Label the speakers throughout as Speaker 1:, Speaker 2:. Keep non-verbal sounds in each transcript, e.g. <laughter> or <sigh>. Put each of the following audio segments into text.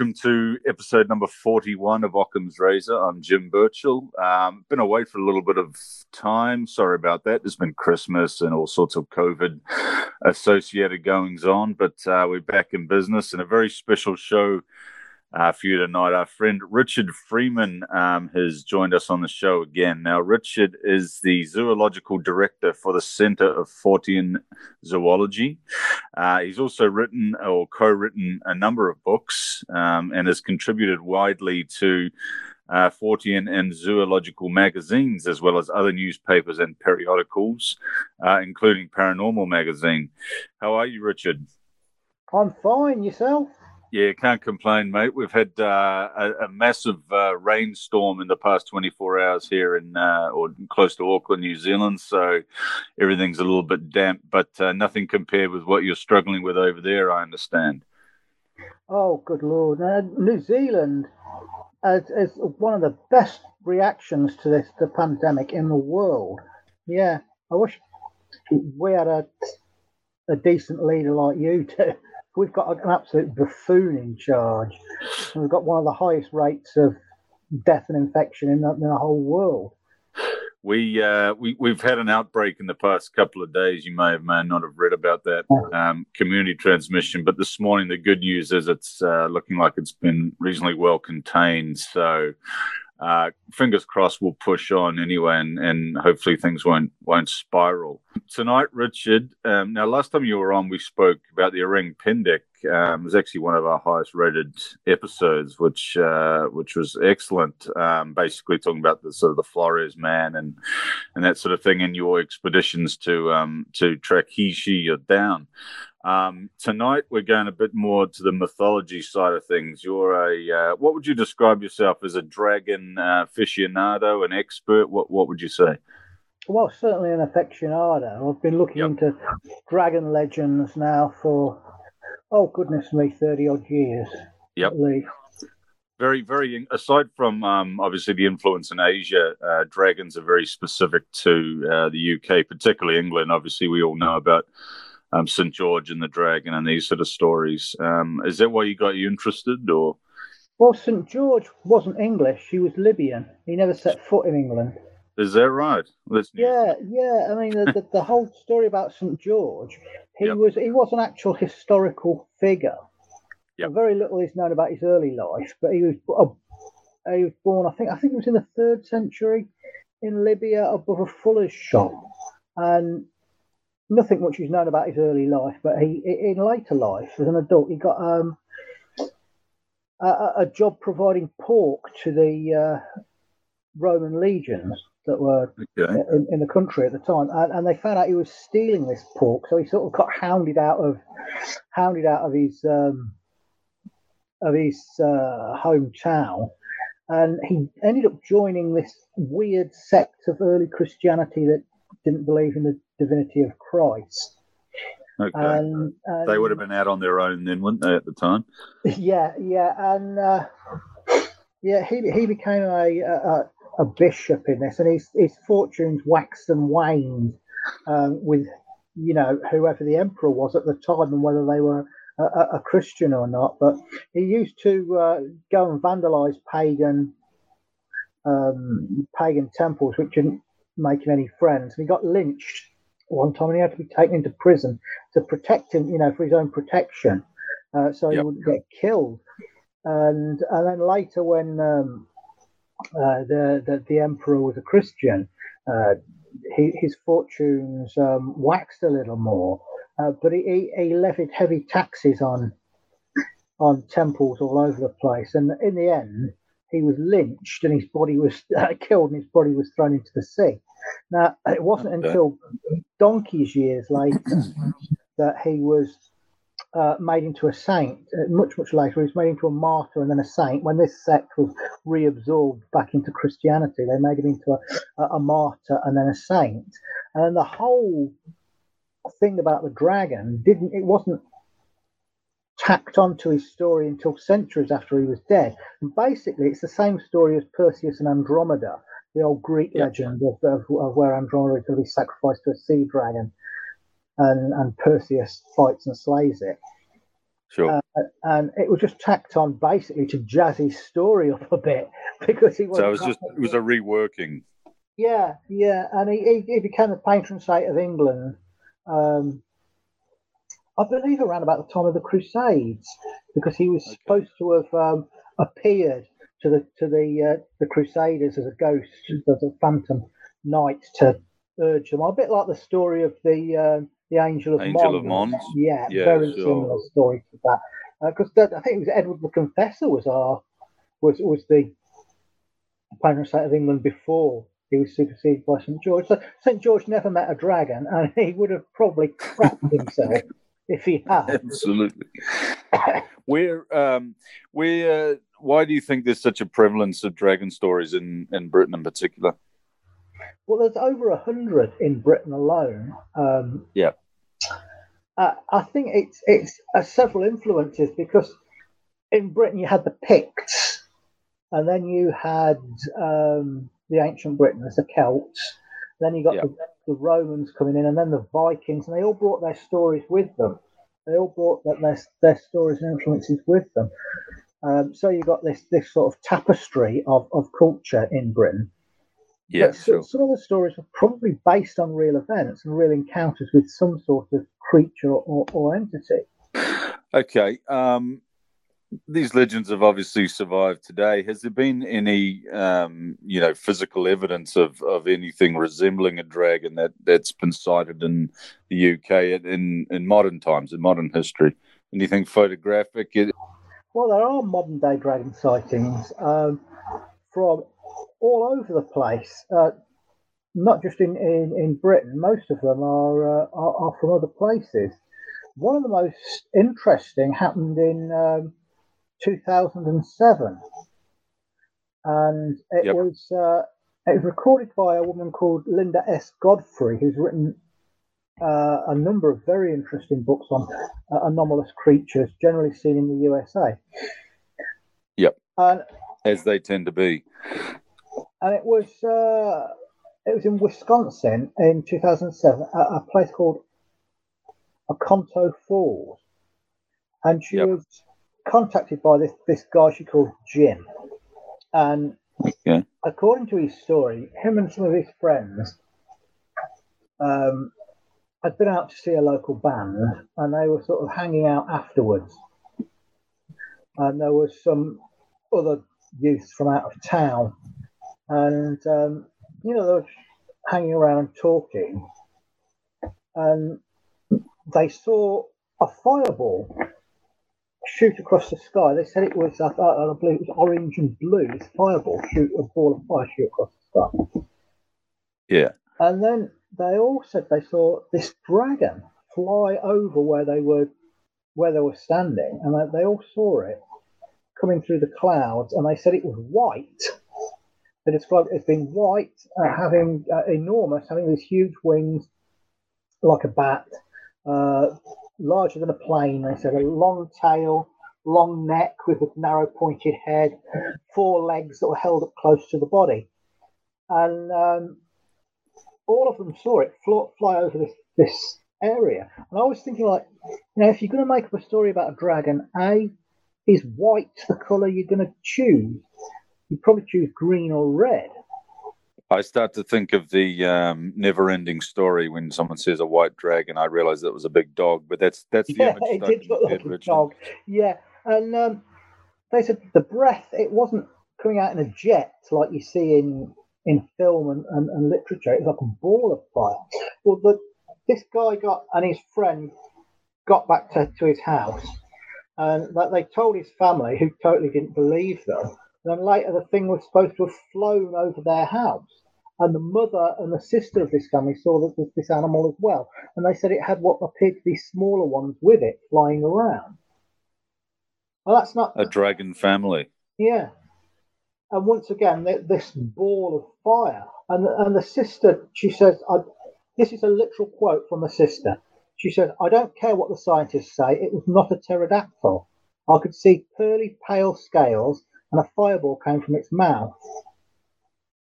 Speaker 1: Welcome to episode number 41 of Occam's Razor. I'm Jim Birchall. Um, been away for a little bit of time. Sorry about that. There's been Christmas and all sorts of COVID associated goings on, but uh, we're back in business and a very special show uh, for you tonight. Our friend Richard Freeman um, has joined us on the show again. Now, Richard is the zoological director for the Center of Fortean Zoology. Uh, he's also written or co written a number of books um, and has contributed widely to. Uh, Fortean and zoological magazines, as well as other newspapers and periodicals, uh, including Paranormal Magazine. How are you, Richard?
Speaker 2: I'm fine. Yourself?
Speaker 1: Yeah, can't complain, mate. We've had uh, a, a, massive uh, rainstorm in the past 24 hours here in uh, or close to Auckland, New Zealand. So everything's a little bit damp, but uh, nothing compared with what you're struggling with over there. I understand.
Speaker 2: Oh, good lord! Uh, New Zealand is, is one of the best reactions to this the pandemic in the world. Yeah, I wish we had a a decent leader like you <laughs> to we've got an absolute buffoon in charge. And we've got one of the highest rates of death and infection in the, in the whole world.
Speaker 1: We uh, we we've had an outbreak in the past couple of days. You may have may not have read about that um, community transmission, but this morning the good news is it's uh, looking like it's been reasonably well contained. So uh, fingers crossed we'll push on anyway and, and hopefully things won't won't spiral. Tonight richard um, now last time you were on we spoke about the orang pendek um, it was actually one of our highest rated episodes which uh, which was excellent. Um, basically talking about the sort of the flores man and and that sort of thing in your expeditions to um, to track he she you're down um, tonight, we're going a bit more to the mythology side of things. You're a, uh, what would you describe yourself as a dragon uh, aficionado, an expert? What, what would you say?
Speaker 2: Well, certainly an aficionado. I've been looking yep. into dragon legends now for, oh, goodness me, 30 odd years.
Speaker 1: Yep. Very, very, aside from um, obviously the influence in Asia, uh, dragons are very specific to uh, the UK, particularly England. Obviously, we all know about um, St George and the Dragon and these sort of stories. Um, is that why you got you interested, or?
Speaker 2: Well, St George wasn't English; he was Libyan. He never set foot in England.
Speaker 1: Is that right?
Speaker 2: That's yeah, yeah. I mean, the, the, the whole story about St George, he yep. was he was an actual historical figure. Yep. Very little is known about his early life, but he was uh, he was born. I think I think it was in the third century in Libya above a fuller's shop, and nothing much is known about his early life, but he in later life as an adult he got um, a, a, job providing pork to the uh, Roman legions that were okay. in, in, the country at the time, and, and, they found out he was stealing this pork, so he sort of got hounded out of hounded out of his um, of his uh, hometown. And he ended up joining this weird sect of early Christianity that didn't believe in the divinity of Christ.
Speaker 1: Okay. And, and, they would have been out on their own then, wouldn't they, at the time? <laughs>
Speaker 2: Yeah, yeah, and uh, yeah, he he became a, a, a bishop in this, and his his fortunes waxed and waned um, with you know whoever the emperor was at the time and whether they were a, a Christian or not. But he used to uh, go and vandalize pagan um, pagan temples, which didn't make him any friends. And he got lynched one time and he had to be taken into prison to protect him, you know, for his own protection, uh, so he wouldn't get killed. And and then later, when um, uh, the, the, the emperor was a Christian, uh, he, his fortunes um, waxed a little more, uh, but he, he levied heavy taxes on on temples all over the place, and in the end, he was lynched and his body was <laughs> uh, killed and his body was thrown into the sea. Now, it wasn't until donkey's years later <clears throat> that he was uh, made into a saint. Uh, much, much later, he was made into a martyr and then a saint. When this sect was reabsorbed back into Christianity, they made him into a, a martyr and then a saint. And the whole thing about the dragon didn't, it wasn't tacked onto his story until centuries after he was dead. And basically, it's the same story as Perseus and Andromeda, the old Greek yep. legend of, of, of, where Andromeda is going to be sacrificed to a sea dragon, and, and Perseus fights and slays it.
Speaker 1: Sure.
Speaker 2: Uh, and it was just tacked on basically to jazz his story up a bit <laughs> because he was.
Speaker 1: So it was just it was a reworking.
Speaker 2: Yeah, yeah, and he, he, he became the patron saint of England. Um, I believe around about the time of the Crusades, because he was okay. supposed to have um, appeared to the to the uh, the Crusaders as a ghost, as a phantom knight to urge them. A bit like the story of the uh, the Angel of
Speaker 1: Angel Mons. of Mons.
Speaker 2: Yeah, yeah very sure. similar story to that. Because uh, I think it was Edward the Confessor was our was was the patron saint of England before he was superseded by St George. So St George never met a dragon, and he would have probably crapped himself if he had.
Speaker 1: Absolutely. where, um, where, uh, why do you think there's such a prevalence of dragon stories in in Britain in particular?
Speaker 2: Well, there's over a hundred in Britain alone. Um,
Speaker 1: yeah.
Speaker 2: Uh, I think it's it's uh, several influences because in Britain you had the Picts, and then you had um, the ancient Britons, the Celts. Then you got yeah. the, the, Romans coming in, and then the Vikings, and they all brought their stories with them. They all brought that their their stories and influences with them. Um, so you got this this sort of tapestry of, of culture in Britain.
Speaker 1: Yeah,
Speaker 2: some of the stories are probably based on real events and real encounters with some sort of creature or, or entity.
Speaker 1: Okay. Um, these legends have obviously survived today. Has there been any, um, you know, physical evidence of, of anything resembling a dragon that, that's been sighted in the UK in, in modern times, in modern history? Anything photographic?
Speaker 2: Well, there are modern day dragon sightings um, from all over the place. Uh, not just in, in, in Britain, most of them are, uh, are, are from other places. One of the most interesting happened in um, 2007, and it yep. was uh, it was recorded by a woman called Linda S. Godfrey, who's written uh, a number of very interesting books on uh, anomalous creatures, generally seen in the USA.
Speaker 1: Yep, and, as they tend to be.
Speaker 2: And it was uh, it was in Wisconsin in 2007, a, a place called Oconto Falls, and she yep. was contacted by this this guy she called Jim, and
Speaker 1: yeah.
Speaker 2: according to his story, him and some of his friends um, had been out to see a local band, and they were sort of hanging out afterwards. And there was some other youth from out of town, and um, you know they were hanging around talking, and they saw a fireball shoot across the sky. They said it was, I, I believe it was orange and blue. This fireball shoot a ball of fire shoot across the sky.
Speaker 1: Yeah.
Speaker 2: And then they all said they saw this dragon fly over where they were, where they were standing, and they, they all saw it coming through the clouds. And they said it was white. They described it as being white, uh, having uh, enormous, having these huge wings like a bat. Uh, larger than a plane. They said a long tail, long neck with a narrow pointed head, four legs that were held up close to the body. And um, all of them saw it fly, over this, this area. And I was thinking, like, you know, if you're going to make up a story about a dragon, A, is white the colour you're going to choose? You'd probably choose green or red.
Speaker 1: I start to think of the um, never-ending story when someone says a white dragon. I realize that was a big dog, but that's that's the
Speaker 2: yeah, image. it did look like a dog. Yeah, and um, they said the breath it wasn't coming out in a jet like you see in in film and, and, and literature. It was like a ball of fire. Well, the, this guy got and his friend got back to, to his house, and that they told his family, who totally didn't believe them. Then later, the thing was supposed to have flown over their house and the mother and the sister of this family saw that this, this animal as well, and they said it had what appeared to be smaller ones with it flying around. Well, that's not
Speaker 1: a dragon family.
Speaker 2: Yeah, and once again, this ball of fire, and and the sister, she says, I, this is a literal quote from the sister. She says, "I don't care what the scientists say. It was not a pterodactyl. I could see pearly pale scales, and a fireball came from its mouth."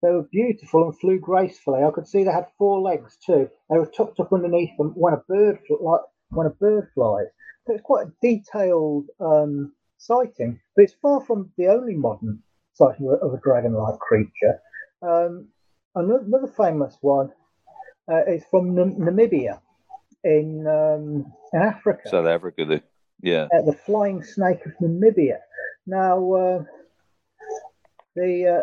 Speaker 2: They were beautiful and flew gracefully. I could see they had four legs too. They were tucked up underneath them when a bird, like when a bird flies. So it's quite a detailed um, sighting, but it's far from the only modern sighting of a dragon-like creature. Um, another famous one uh, is from N- Namibia in um, in Africa.
Speaker 1: South Africa, the, yeah.
Speaker 2: Uh, the flying snake of Namibia. Now, uh, the uh,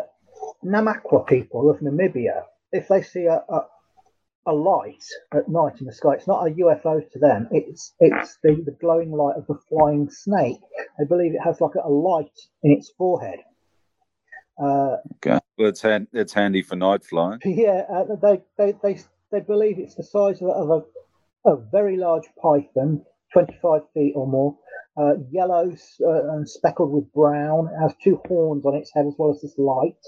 Speaker 2: Namakwa people of Namibia, if they see a, a, a light at night in the sky, it's not a UFO to them. It's it's the, the glowing light of the flying snake. They believe it has like a, a light in its forehead.
Speaker 1: Uh, okay, well, it's hand, it's handy for night flying. <laughs>
Speaker 2: Yeah, uh, they, they they they believe it's the size of, of a, a very large python, twenty five feet or more, uh, yellow uh, and speckled with brown. It has two horns on its head as well as this light,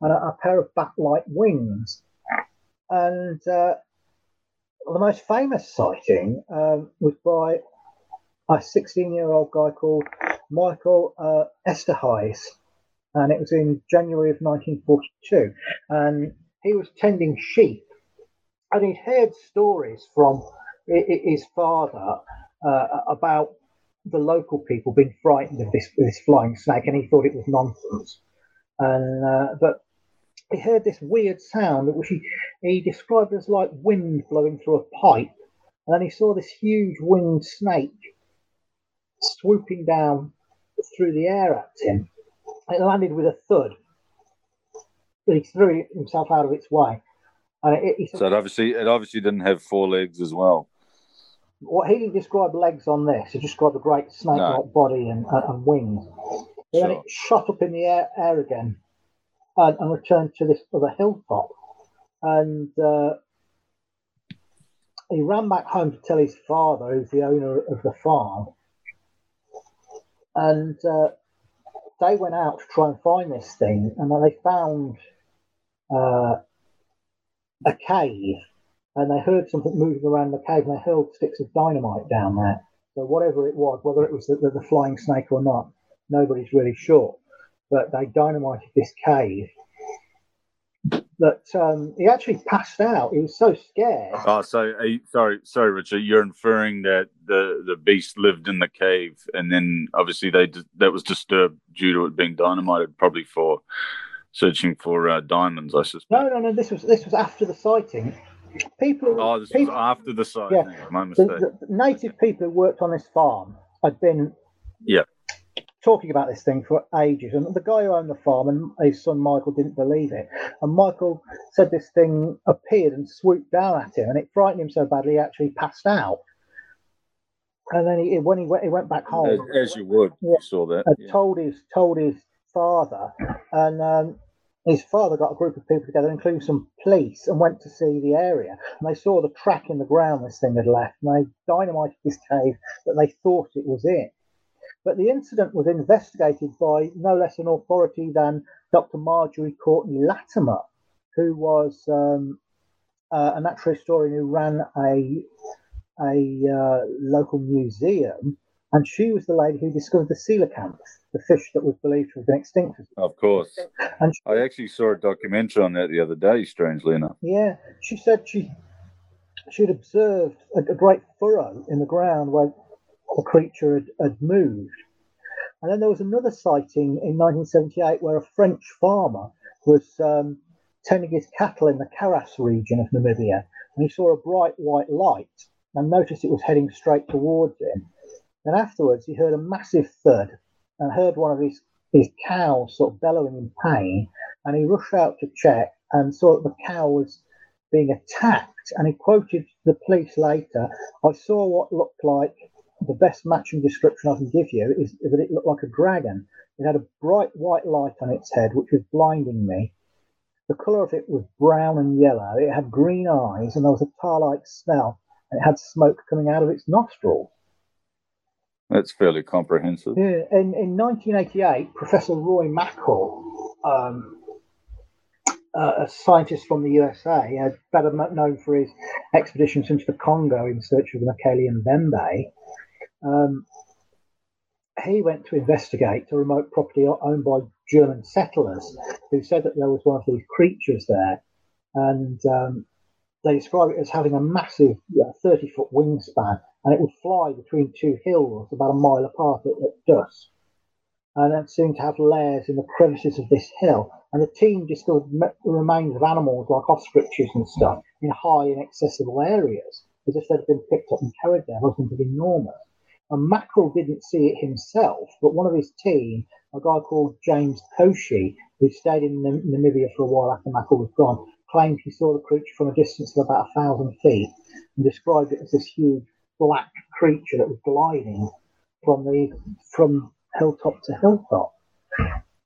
Speaker 2: and a, a pair of bat-like wings. And uh, the most famous sighting um, was by a 16-year-old guy called Michael uh, and it was in January of 1942. And he was tending sheep, and he'd heard stories from his father uh, about the local people being frightened of this this flying snake, and he thought it was nonsense. And uh, but he heard this weird sound, which he he described as like wind blowing through a pipe, and then he saw this huge winged snake swooping down through the air at him. It landed with a thud. He threw himself out of its way.
Speaker 1: And it, it, so it obviously it obviously didn't have four legs as well.
Speaker 2: What he didn't describe legs on this. He described a great snake-like no. body and, uh, and wings. Sure. Then it shot up in the air, air again and, and, returned to this other hilltop. And uh, he ran back home to tell his father, who's the owner of the farm. And uh, they went out to try and find this thing, and then they found uh, a cave and they heard something moving around the cave and they hurled sticks of dynamite down there. So whatever it was, whether it was the, the, the flying snake or not, nobody's really sure. But they dynamited this cave that um, he actually passed out. He was so scared.
Speaker 1: Oh, so you, sorry, sorry, Richard. You're inferring that the the beast lived in the cave, and then obviously they that was disturbed due to it being dynamited, probably for searching for uh, diamonds. I suspect.
Speaker 2: No, no, no. This was this was after the sighting. People.
Speaker 1: Oh, this
Speaker 2: people,
Speaker 1: was after the sighting. Yeah, My
Speaker 2: mistake. The, the native people who worked on this farm had been.
Speaker 1: Yeah
Speaker 2: talking about this thing for ages. And the guy who owned the farm and his son Michael didn't believe it. And Michael said this thing appeared and swooped down at him, and it frightened him so badly he actually passed out. And then he, when he went, he went back home.
Speaker 1: As, as you would, yeah, you saw that.
Speaker 2: Yeah. Told his told his father, and um, his father got a group of people together, including some police, and went to see the area. And they saw the track in the ground this thing had left, and they dynamited this cave that they thought it was in. But the incident was investigated by no less an authority than Dr. Marjorie Courtenay Latimer, who was um, uh, a natural historian who ran a a uh, local museum, and she was the lady who discovered the coelacanth, the fish that was believed to have been extinct.
Speaker 1: Of course, and she, I actually saw a documentary on that the other day. Strangely enough,
Speaker 2: yeah, she said she she'd observed a, a great furrow in the ground where the creature had, had moved. And then there was another sighting in 1978 where a French farmer was um, tending his cattle in the Karas region of Namibia, and he saw a bright white light and noticed it was heading straight towards him. And afterwards, he heard a massive thud and heard one of his, his cows sort of bellowing in pain, and he rushed out to check and saw that the cow was being attacked. And he quoted the police later, I saw what looked like the best matching description I can give you is, is that it looked like a dragon. It had a bright white light on its head, which was blinding me. The colour of it was brown and yellow. It had green eyes, and there was a tar-like smell, and it had smoke coming out of its nostrils.
Speaker 1: That's fairly comprehensive.
Speaker 2: Yeah. In, in 1988, Professor Roy Mackal, um, uh, a scientist from the USA, uh, better known for his expeditions into the Congo in search of the Mokele Mbembe, um, he went to investigate a remote property owned by German settlers who said that there was one of these creatures there. And um, they describe it as having a massive 30 foot wingspan and it would fly between two hills about a mile apart at, at dusk. And it seemed to have lairs in the crevices of this hill. And the team discovered remains of animals like ostriches and stuff in high, inaccessible areas, as if they'd been picked up and carried there by something enormous. And Mackal didn't see it himself, but one of his team, a guy called James Koshi, who stayed in Namibia for a while after Mackal was gone, claimed he saw the creature from a distance of about a thousand feet and described it as this huge black creature that was gliding from the from hilltop to hilltop.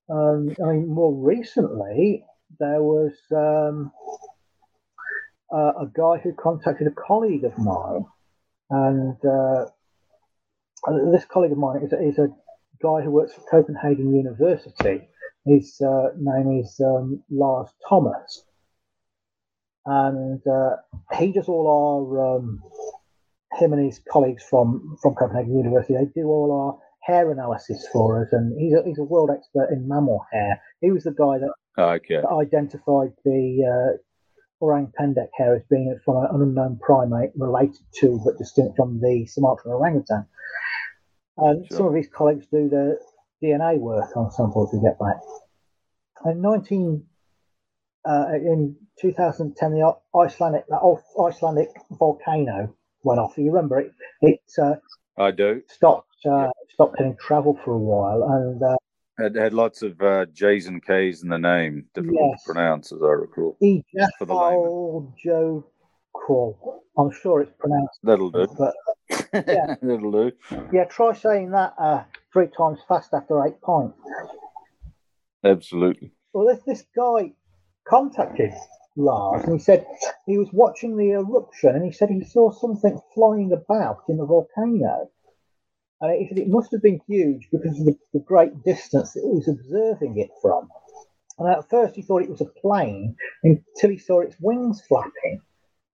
Speaker 2: Um, I mean, more recently, there was um, uh, a guy who contacted a colleague of mine, and uh, this colleague of mine is a, is a guy who works for Copenhagen University. His uh, name is um, Lars Thomas, and uh, he does all our um, him and his colleagues from from Copenhagen University. They do all our hair analysis for us, and he's a, he's a world expert in mammal hair. He was the guy that,
Speaker 1: okay.
Speaker 2: that identified the uh, orang pendek hair as being from an unknown primate related to but distinct from the Sumatran orangutan. And sure. some of his colleagues do the DNA work on samples we get back. In 19 uh, in 2010, the Icelandic that Icelandic volcano went off. You remember it? It uh,
Speaker 1: I do
Speaker 2: stopped uh, stopped getting travel for a while, and uh,
Speaker 1: had had lots of uh, J's and K's in the name, difficult yes. to pronounce, as I recall.
Speaker 2: Ejafal Joe Crawl. I'm sure it's pronounced.
Speaker 1: That'll do.
Speaker 2: But yeah, <laughs>
Speaker 1: that'll do.
Speaker 2: Yeah, try saying that uh, three times fast after eight pints.
Speaker 1: Absolutely.
Speaker 2: Well, this this guy contacted Lars and he said he was watching the eruption and he said he saw something flying about in the volcano. And he said it must have been huge because of the, the great distance that he was observing it from. And at first he thought it was a plane until he saw its wings flapping.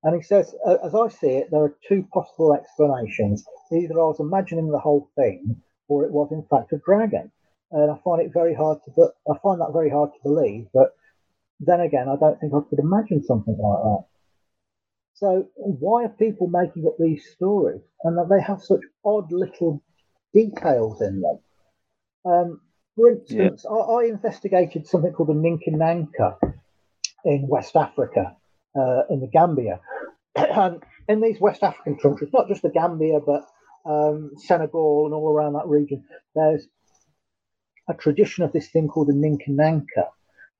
Speaker 2: And he says, as I see it, there are two possible explanations. Either I was imagining the whole thing, or it was in fact a dragon. And I find it very hard to, I find that very hard to believe. But then again, I don't think I could imagine something like that. So why are people making up these stories and that they have such odd little details in them? Um, for instance, yeah. I, I, investigated something called the Ninkinanka in West Africa, uh, in the Gambia. <clears throat> and in these West African countries, not just the Gambia, but um, Senegal and all around that region, there's a tradition of this thing called the Ninkinanka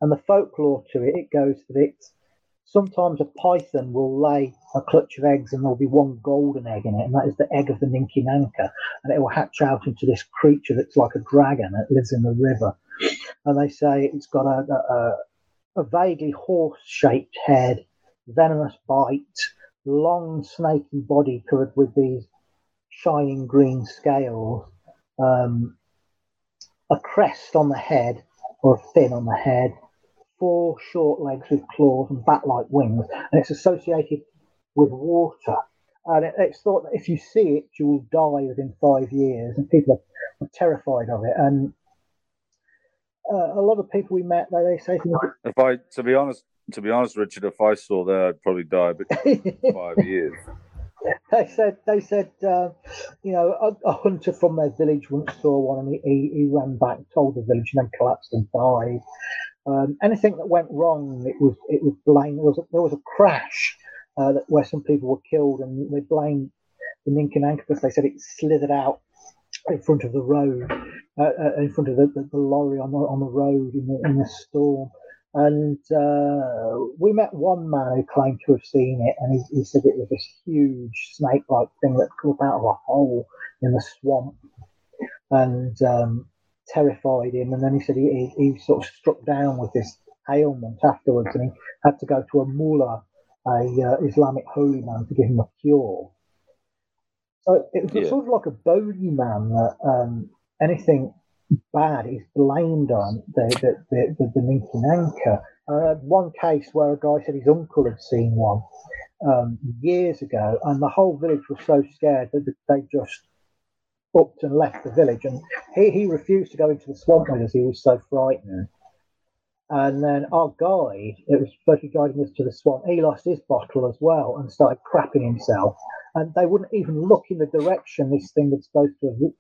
Speaker 2: and the folklore to it, it goes that it's sometimes a python will lay a clutch of eggs and there'll be one golden egg in it, and that is the egg of the Ninkinanka, and it will hatch out into this creature that's like a dragon that lives in the river. And they say it's got a, a, a vaguely horse shaped head, venomous bite, long snaky body covered with these shining green scales, um, a crest on the head or a fin on the head, four short legs with claws and bat-like wings, and it's associated with water. And it, it's thought that if you see it, you will die within five years, and people are, are terrified of it. And uh, a lot of people we met, they, they say.
Speaker 1: If I, to be honest, to be honest, Richard, if I saw that, I'd probably die but <laughs> five years.
Speaker 2: They said they said uh, you know a, a, hunter from their village once saw one and he, he, he ran back, told the village, and then collapsed and died. Um, anything that went wrong, it was it was blamed. There was a, there was a crash uh, that, where some people were killed, and they blamed the Ninkinanka because they said it slithered out in front of the road, uh, uh, in front of the, the, the, lorry on the on the road in the in the storm. And uh, we met one man who claimed to have seen it, and he, he said it was this huge snake-like thing that come up out of a hole in the swamp. And um, terrified him. And then he said he, he, he sort of struck down with this ailment afterwards, and he had to go to a mullah, a uh, Islamic holy man, to give him a cure. So it was yeah. sort of like a bogeyman that um, anything bad is blamed on the the the, the, the Ninkinanka. Uh, one case where a guy said his uncle had seen one um, years ago, and the whole village was so scared that they just booked and left the village. And he, he refused to go into the swamp because. He was so frightened. And then our guide, it was supposed to be guiding us to the swamp, he lost his bottle as well and started crapping himself. And they wouldn't even look in the direction this thing was supposed to have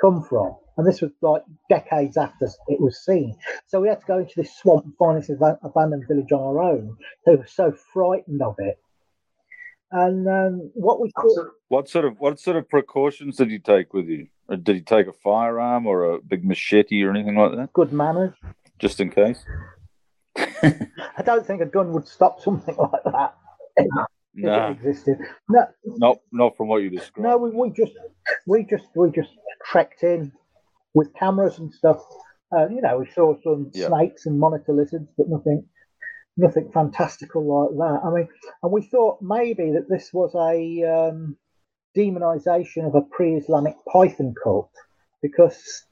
Speaker 2: come from. And this was like decades after it was seen. So we had to go into this swamp and find this abandoned village on our own. They were so frightened of it. And um, what we
Speaker 1: what sort of what sort of precautions did you take with you? Did you take a firearm or a big machete or anything like that?
Speaker 2: Good manners,
Speaker 1: just in case. <laughs>
Speaker 2: I don't think a gun would stop something <laughs> like that.
Speaker 1: No,
Speaker 2: it existed. No,
Speaker 1: not not from what you described.
Speaker 2: No, we, we just we just we just trekked in with cameras and stuff. Uh, you know, we saw some yep. snakes and monitor lizards, but nothing nothing fantastical like that. I mean, and we thought maybe that this was a um, demonization of a pre-Islamic Python cult because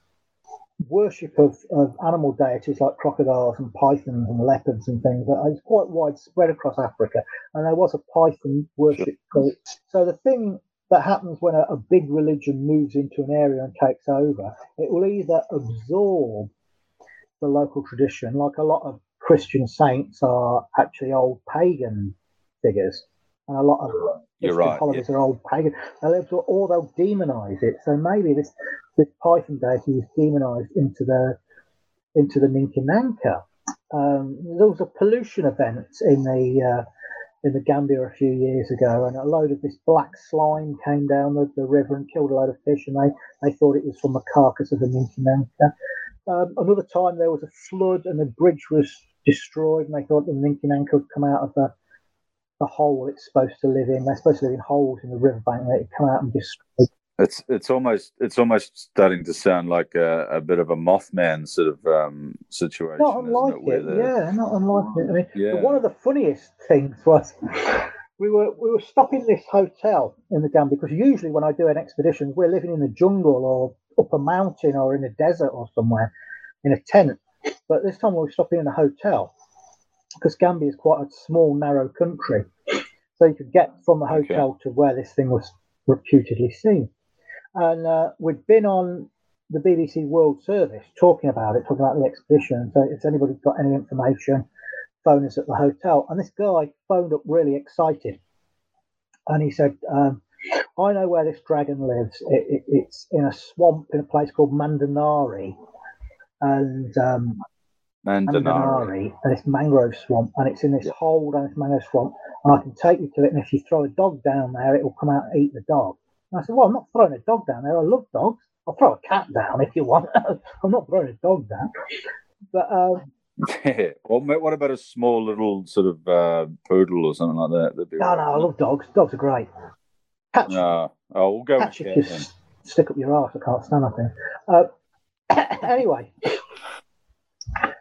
Speaker 2: worship of, of animal deities like crocodiles and pythons and leopards and things is quite widespread across Africa, and there was a python worship cult. So the thing that happens when a, a big religion moves into an area and takes over, it will either absorb the local tradition, like a lot of Christian saints are actually old pagan figures, and a lot of
Speaker 1: you're right.
Speaker 2: Holidays yeah. are old pagan. or they'll demonize it. So maybe this this Python deity was demonized into the into the Ninkinanka. Um, there was a pollution event in the uh, in the Gambia a few years ago, and a load of this black slime came down the, the river and killed a load of fish, and they, they thought it was from the carcass of the Ninkinanka. Um, another time there was a flood and the bridge was destroyed, and they thought the Ninkinanka would come out of the the hole it's supposed to live in. They're supposed to live in holes in the riverbank. and they come out and destroy.
Speaker 1: It's it's almost it's almost starting to sound like a, a bit of a Mothman sort of um, situation.
Speaker 2: Not unlike it, it yeah, not unlike it. I mean, yeah. one of the funniest things was we were we were stopping this hotel in the Gambia because usually when I do an expedition, we're living in the jungle or up a mountain or in a desert or somewhere in a tent. But this time we were stopping in a hotel because Gambia is quite a small, narrow country. So you could get from the hotel okay. to where this thing was reputedly seen. And uh, we'd been on the BBC World Service talking about it, talking about the expedition. So if anybody's got any information, phone us at the hotel. And this guy phoned up really excited. And he said, um, I know where this dragon lives. It, it, it's in a swamp in a place called Mandanari. And um,
Speaker 1: Mandanari.
Speaker 2: and it's mangrove swamp, and it's in this hole down this mangrove swamp, and I can take you to it. And if you throw a dog down there, it will come out and eat the dog. And I said, Well, I'm not throwing a dog down there. I love dogs. I'll throw a cat down if you want. <laughs> I'm not throwing a dog down. But um, <laughs>
Speaker 1: well, what about a small little sort of uh, poodle or something like that?
Speaker 2: No, right. no, I love dogs. Dogs are great.
Speaker 1: Cats, no. Oh, we'll go
Speaker 2: cats with cat, just stick up your ass. I can't stand that thing. Uh, <coughs> anyway,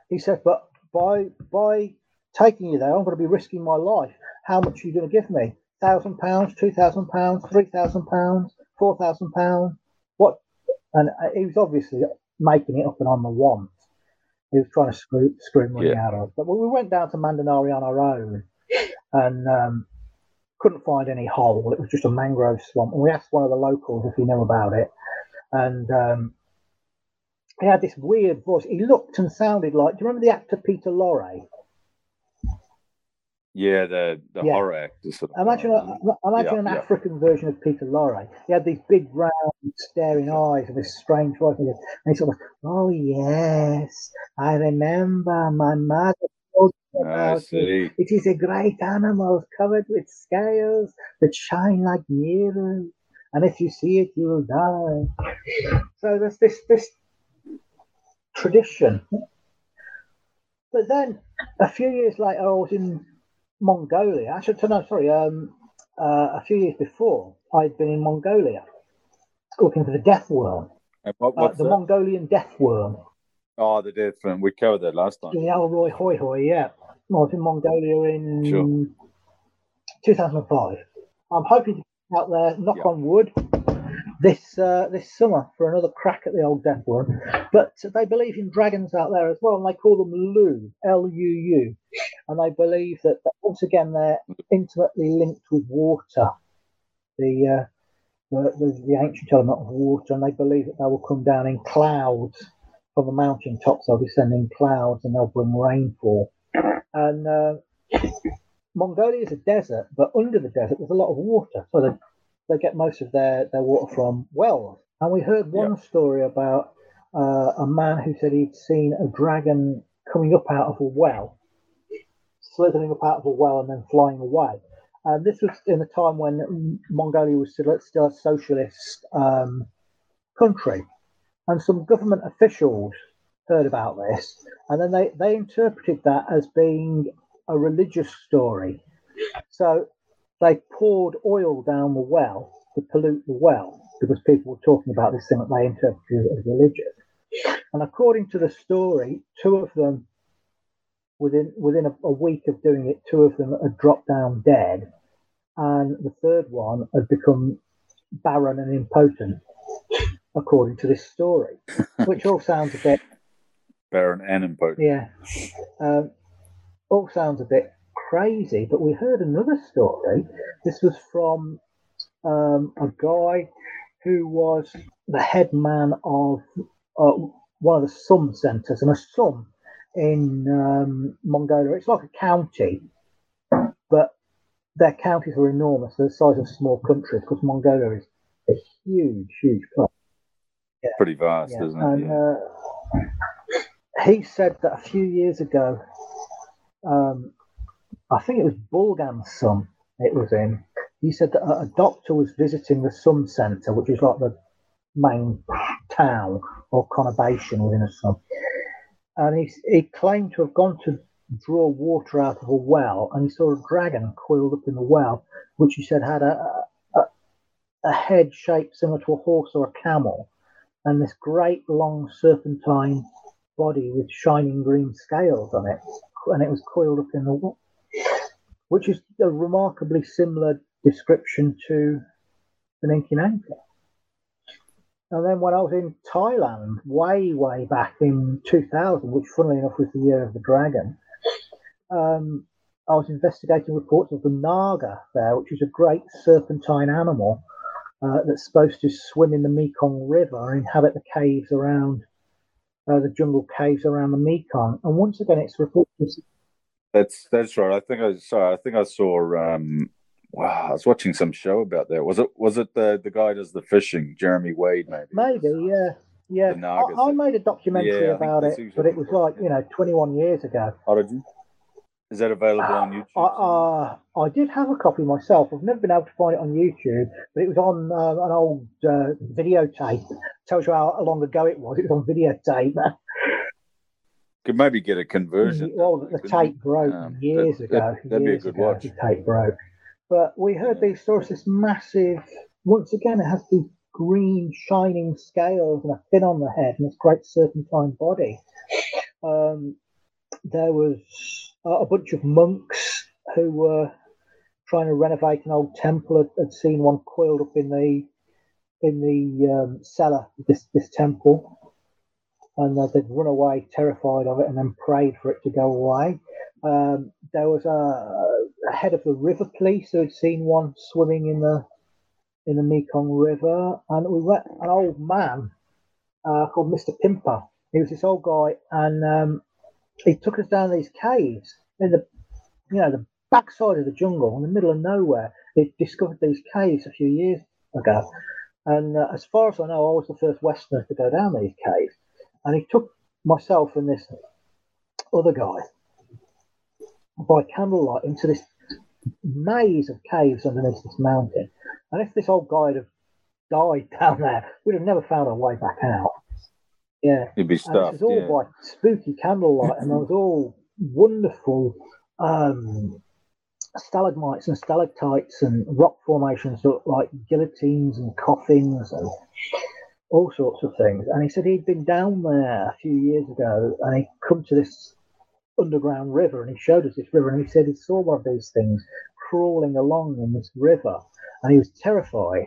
Speaker 2: he said, but by by taking you there, I'm going to be risking my life. How much are you going to give me? Thousand pounds, two thousand pounds, three thousand pounds, four thousand pounds. What? And he was obviously making it up, and I'm the one. He was trying to screw screw money yeah. out of us. But we went down to Mandanari on our own, and um, couldn't find any hole. It was just a mangrove swamp. And we asked one of the locals if he knew about it, and um, he had this weird voice. He looked and sounded like. Do you remember the actor Peter Lorre?
Speaker 1: Yeah, the the yeah. horror actor. Sort
Speaker 2: of, imagine a, imagine yeah, an yeah. African version of Peter Lorre. He had these big round staring eyes and this strange voice, and he sort of, oh yes, I remember my mother told me ah, about it. It is a great animal covered with scales that shine like mirrors, and if you see it, you will die. So there's this this tradition. But then a few years later, I was in Mongolia. Actually, no, sorry, um, uh, a few years before, I'd been in Mongolia looking for the death worm.
Speaker 1: What,
Speaker 2: uh, the that? Mongolian death worm.
Speaker 1: Oh, the death worm. We covered that last time.
Speaker 2: The Alroy Hoi Hoi, yeah. I was in Mongolia in sure. 2005. I'm hoping to get out there, knock on wood, this uh, this summer for another crack at the old death worm. But they believe in dragons out there as well, and they call them Lu, L U U, and they believe that, that, once again they're intimately linked with water, the, uh, the, the the ancient element of water, and they believe that they will come down in clouds from the mountain tops, they'll be sending clouds and they'll bring rainfall. And uh, Mongolia is a desert, but under the desert there's a lot of water, so they, they get most of their, their water from wells. And we heard one yep. story about uh, a man who said he'd seen a dragon coming up out of a well, slithering up out of a well and then flying away. And this was in the time when Mongolia was still, still a socialist um, country. And some government officials heard about this, and then they, they interpreted that as being a religious story. So they poured oil down the well to pollute the well because people were talking about this thing that they interpreted as religious. And according to the story, two of them, within within a, a week of doing it, two of them had dropped down dead, and the third one had become barren and impotent, according to this story, which all sounds a bit
Speaker 1: barren and impotent.
Speaker 2: Yeah, um, all sounds a bit crazy. But we heard another story. This was from um, a guy who was the head man of uh, one of the Sum centres, and a Sum in um, Mongolia. It's like a county, but their counties are enormous. They're the size of small countries because Mongolia is a huge, huge place.
Speaker 1: Yeah. Pretty vast, yeah. isn't it? And, yeah.
Speaker 2: uh, he said that a few years ago, um, I think it was Bulgan's son it was in, he said that a doctor was visiting the Sum Centre, which is like the main town or conurbation within a Sum. And he, he claimed to have gone to draw water out of a well, and he saw a dragon coiled up in the well, which he said had a, a, a head shaped similar to a horse or a camel, and this great long serpentine body with shining green scales on it, and it was coiled up in the which is a remarkably similar description to the Ninki Nanka. And then when I was in Thailand, way, way back in 2000, which funnily enough was the year of the dragon, um, I was investigating reports of the naga there, which is a great serpentine animal uh, that's supposed to swim in the Mekong River and inhabit the caves around uh, the jungle caves around the Mekong. And once again, it's reported.
Speaker 1: That's that's right. I think I saw. I think I saw um, Wow, I was watching some show about that. Was it was it the the guy does the fishing, Jeremy Wade, maybe?
Speaker 2: Maybe, yeah. Yeah, I, I, made a documentary yeah, about it, but it was like you know, 21 years ago.
Speaker 1: Oh, did you? Is that available uh, on YouTube?
Speaker 2: I, uh, I did have a copy myself. I've never been able to find it on YouTube, but it was on uh, an old uh, videotape. Tells you how long ago it was. It was on videotape. <laughs>
Speaker 1: Could maybe get a conversion.
Speaker 2: Well, the tape broke um, years that, ago. That, would be a good ago, watch. The tape broke. But we heard these stories, this massive, once again, it has these green, shining scales and a fin on the head and this great serpentine body. Um, there was a bunch of monks who were trying to renovate an old temple, had, had seen one coiled up in the in the um, cellar of this, this temple. And uh, they'd run away terrified of it and then prayed for it to go away. Um, there was a, a, head of the river police who had seen one swimming in the in the Mekong River, and we met an old man uh, called Mister Pimper. He was this old guy, and um, he took us down these caves in the you know the backside of the jungle, in the middle of nowhere. He discovered these caves a few years ago, and uh, as far as I know, I was the first Westerner to go down these caves. And he took myself and this other guy by candlelight into this maze of caves underneath this mountain. And if this old guy had died <laughs> down there, we'd have never found our way back out. Yeah.
Speaker 1: It'd be stuffed.
Speaker 2: It was all
Speaker 1: yeah.
Speaker 2: by spooky candlelight, and there was all wonderful um, stalagmites and stalactites and rock formations that looked like guillotines and coffins and all sorts of things. And he said he'd been down there a few years ago and he'd come to this underground river, and he showed us this river, and he said he saw one of these things crawling along in this river, and he was terrified.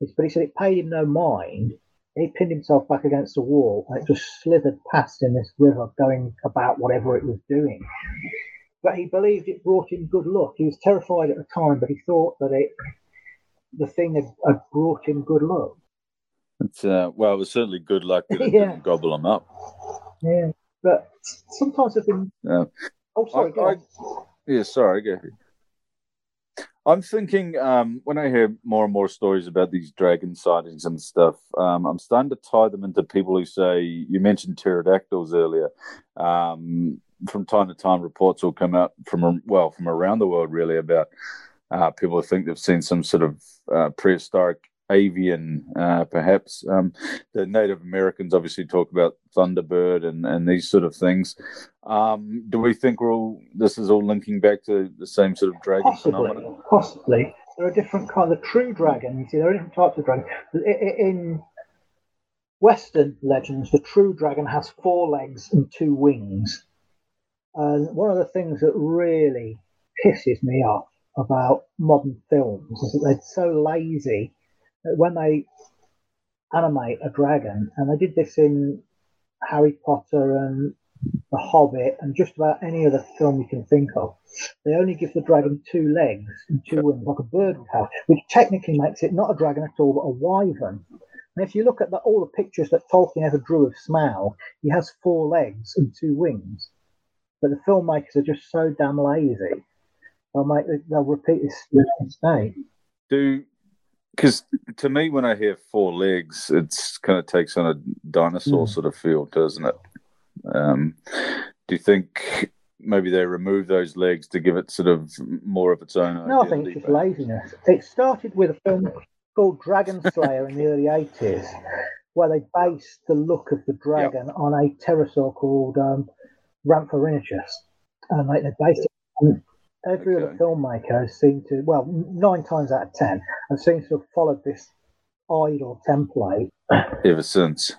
Speaker 2: But he said it paid him no mind. He pinned himself back against the wall, and it just slithered past in this river, going about whatever it was doing. But he believed it brought him good luck. He was terrified at the time, but he thought that it, the thing had, had brought him good luck.
Speaker 1: It's uh, well, it was certainly good luck that <laughs> it
Speaker 2: Yeah.
Speaker 1: didn't gobble them up.
Speaker 2: Yeah, but sometimes I've been.
Speaker 1: Yeah.
Speaker 2: Oh, sorry.
Speaker 1: I-
Speaker 2: go
Speaker 1: I-. Yeah, sorry, go ahead. I'm thinking um, when I hear more and more stories about these dragon sightings and stuff, um, I'm starting to tie them into people who say you mentioned pterodactyls earlier. Um, from time to time, reports will come out from well from around the world really about uh, people who think they've seen some sort of uh, prehistoric avian, uh, perhaps. Um, the Native Americans obviously talk about thunderbird and, and these sort of things. Um, do we think we're all this is all linking back to the same sort of dragon
Speaker 2: Possibly,
Speaker 1: phenomenon?
Speaker 2: possibly. There are different kinds of true dragon. You see, there are different types of dragon. I- I- In Western legends, the true dragon has four legs and two wings. And one of the things that really pisses me off about modern films is that they're so lazy when they animate a dragon, and they did this in Harry Potter and The Hobbit and just about any other film you can think of, they only give the dragon two legs and two wings, like a bird would have, which technically makes it not a dragon at all, but a wyvern. And if you look at the, all the pictures that Tolkien ever drew of Smaug, he has four legs and two wings. But the filmmakers are just so damn lazy. They'll make they'll repeat this mistake.
Speaker 1: Do because to me when I hear four legs, it's kind of takes on a dinosaur
Speaker 2: Mm.
Speaker 1: sort of feel, doesn't it? Um, do you think maybe they remove those legs to give it sort of more of its own?
Speaker 2: No, I think it's just laziness. It started with a film called Dragon <laughs> Slayer in the early 80s, where they based the look of the dragon on a pterosaur called um. And they, they based it on every other filmmaker has seemed to, well, nine times out of ten, and seems to have followed this idol template. <coughs>
Speaker 1: ever since.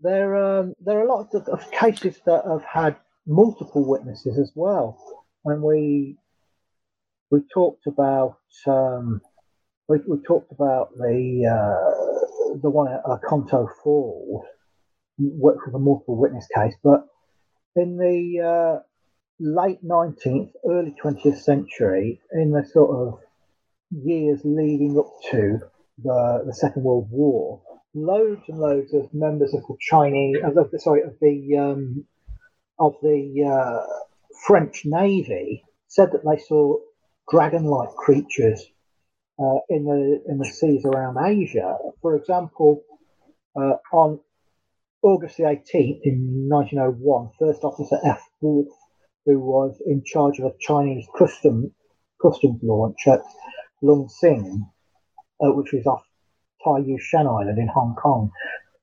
Speaker 2: There, um, there are a lot of, of cases that have had multiple witnesses as well. When we we talked about um, we, we talked about the uh, the one at uh, Conto Falls, which was a multiple witness case, but in the uh, late nineteenth, early twentieth century, in the sort of years leading up to the the Second World War, loads and loads of members of the Chinese, of the sorry, of the um, of the uh, French Navy said that they saw dragon-like creatures uh, in the in the seas around Asia. For example, uh, on August the 18th in 1901, First Officer F. Wolf, who was in charge of a Chinese custom customs launch at Lung Sing, uh, which was off Tai Yu Shan Island in Hong Kong,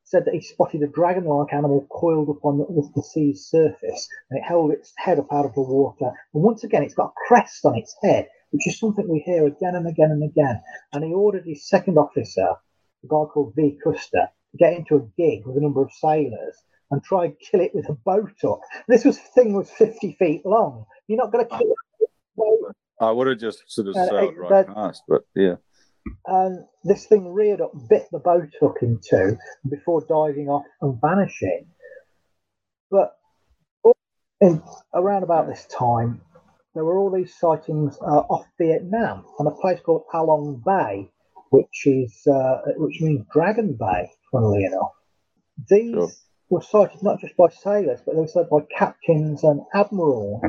Speaker 2: said that he spotted a dragon-like animal coiled up on the, the sea's surface, and it held its head up out of the water. And once again, it's got a crest on its head, which is something we hear again and again and again. And he ordered his second officer, a guy called V. Custer, to get into a gig with a number of sailors and try and kill it with a boat hook. This was thing was 50 feet long. You're not going to kill it.
Speaker 1: I would have just sort of
Speaker 2: Uh,
Speaker 1: sailed right
Speaker 2: that-
Speaker 1: past, but yeah.
Speaker 2: and this thing reared up, bit the boat hook in two before diving off and vanishing. But in, around about this time, there were all these sightings uh, off Vietnam on a place called Along Bay, which is uh, which means Dragon Bay. Funnily enough, these
Speaker 1: Sure.
Speaker 2: Were sighted not just by sailors, but they were sighted by captains and admirals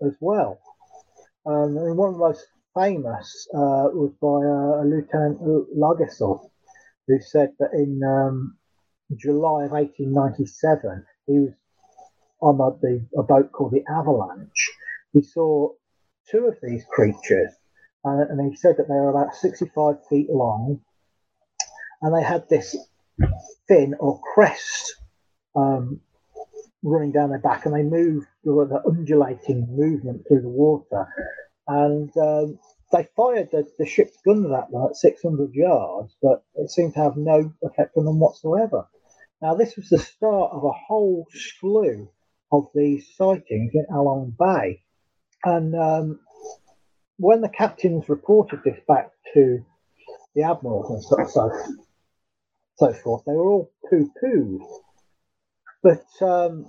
Speaker 2: as well. Um, and one of the most famous uh, was by uh, Lieutenant Lagrésille, who said that in um, July of 1897, he was on a, the, a boat called the Avalanche. He saw two of these creatures, uh, and he said that they were about 65 feet long, and they had this fin or crest um, running down their back, and they moved with an undulating movement through the water. And um, they fired the, the ship's gun at them at 600 yards, but it seemed to have no effect on them whatsoever. Now, this was the start of a whole slew of these sightings in Along Bay. And um, when the captains reported this back to the admirals and so, so, so forth, they were all poo pooed. But um,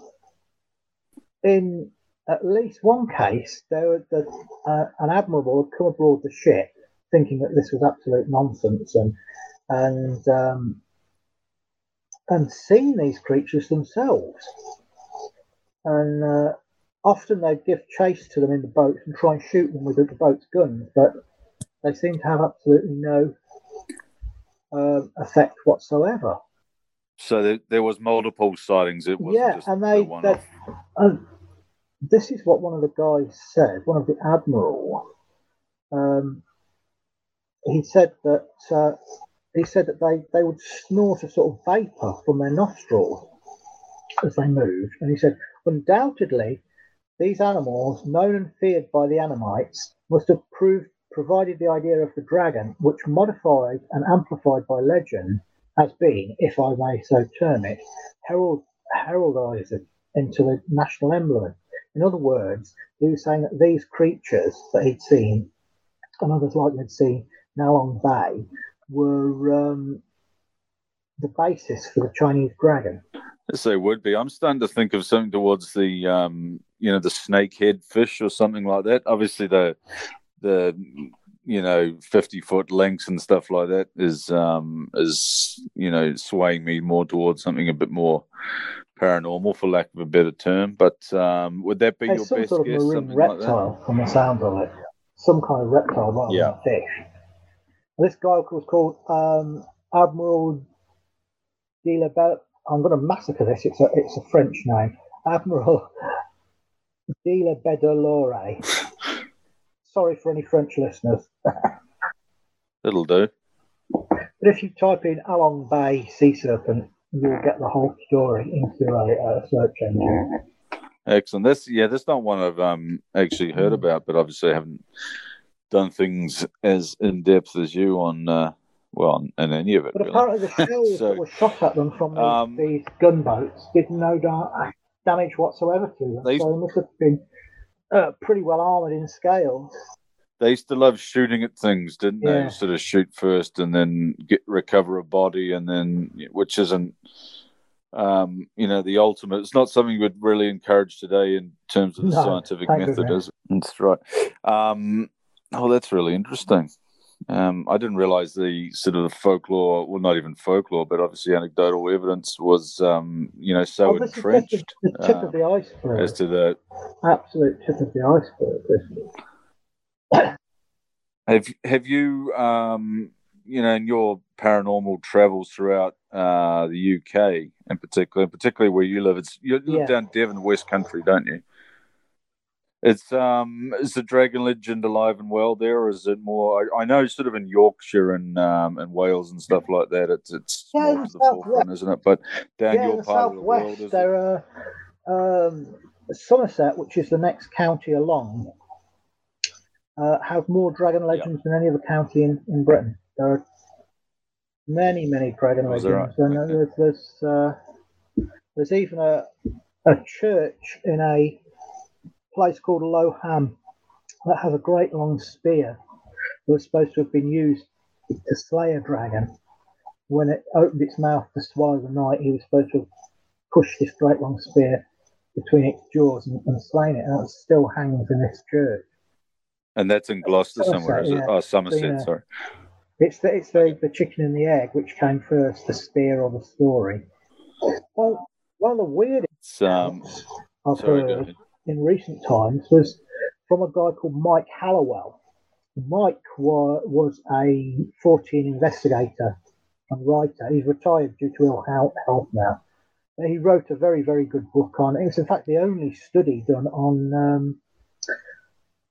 Speaker 2: in at least one case, there were the, uh, an admiral had come aboard the ship thinking that this was absolute nonsense and and um, and seen these creatures themselves. And uh, often they'd give chase to them in the boats and try and shoot them with the boat's guns, but they seem to have absolutely no uh, effect whatsoever.
Speaker 1: So there, there, was multiple sightings. It was
Speaker 2: yeah, and they, they um, this is what one of the guys said. One of the admiral. Um, he said that uh, he said that they, they would snort a sort of vapor from their nostrils as they moved, and he said undoubtedly these animals, known and feared by the Annamites, must have proved provided the idea of the dragon, which modified and amplified by legend, has been, if I may so term it, herald, heraldized into the national emblem. In other words, he was saying that these creatures that he'd seen, and others like he'd seen now on Bay, were um, the basis for the Chinese dragon.
Speaker 1: Yes, they would be. I'm starting to think of something towards the, um, you know, the snakehead fish or something like that. Obviously, the the you know 50 foot lengths and stuff like that is um is you know swaying me more towards something a bit more paranormal for lack of a better term. But um would that be your
Speaker 2: some
Speaker 1: best
Speaker 2: sort of
Speaker 1: guess
Speaker 2: marine reptile
Speaker 1: like
Speaker 2: from the sound of it. Some kind of reptile rather yeah. than fish. This guy was called um admiral de la Belle. i'm going to massacre this it's a it's a french name. Admiral <laughs> de la Bedolore Sorry for any French listeners. <laughs>
Speaker 1: It'll do.
Speaker 2: But if you type in Along Bay Sea Serpent, you'll get the whole story into a, a search engine.
Speaker 1: Excellent. That's yeah. That's not one I've um actually heard hmm. about, but obviously I haven't done things as in depth as you on uh, well in any of it.
Speaker 2: But really. apparently the <laughs> shells so, that were shot at them from these, um, these gunboats did no da- damage whatsoever to them. They, so they must have been uh, pretty well armored in scales.
Speaker 1: They used to love shooting at things, didn't yeah. they? Sort of shoot first and then get recover a body, and then which isn't, um, you know, the ultimate. It's not something we'd really encourage today in terms of the no, scientific method, is it? That's right. Um, oh, that's really interesting. Um, I didn't realize the sort of the folklore, well, not even folklore, but obviously anecdotal evidence was, um, you know, so oh, entrenched.
Speaker 2: The, the tip uh, of the iceberg.
Speaker 1: As to the
Speaker 2: absolute tip of the
Speaker 1: iceberg. have Have you, um, you know, in your paranormal travels throughout uh, the UK, in particular, particularly where you live, it's you live yeah. down Devon, West Country, don't you? It's um, is the dragon legend alive and well there, or is it more? I, I know, sort of in Yorkshire and um, and Wales and stuff like that. It's it's yeah, more to the forefront, isn't it? But down
Speaker 2: yeah,
Speaker 1: your part of the world,
Speaker 2: is there are um, Somerset, which is the next county along, uh, have more dragon legends than any other county in, in Britain. There are many, many dragon oh, legends, right? and there's there's, uh, there's even a a church in a place called Low Ham that has a great long spear that was supposed to have been used to slay a dragon. When it opened its mouth to swallow the knight, he was supposed to have pushed this great long spear between its jaws and, and slain it, and it still hangs in this church.
Speaker 1: And that's in Gloucester Somerset, somewhere, is it? Oh, Somerset, yeah. sorry.
Speaker 2: It's the, it's the, the chicken and the egg, which came first, the spear or the story. Well, one of the weirdest um, I've sorry, heard in recent times was from a guy called Mike Hallowell. Mike wa- was a Fortean investigator and writer. He's retired due to ill health now. He wrote a very, very good book on it. was, in fact, the only study done on um,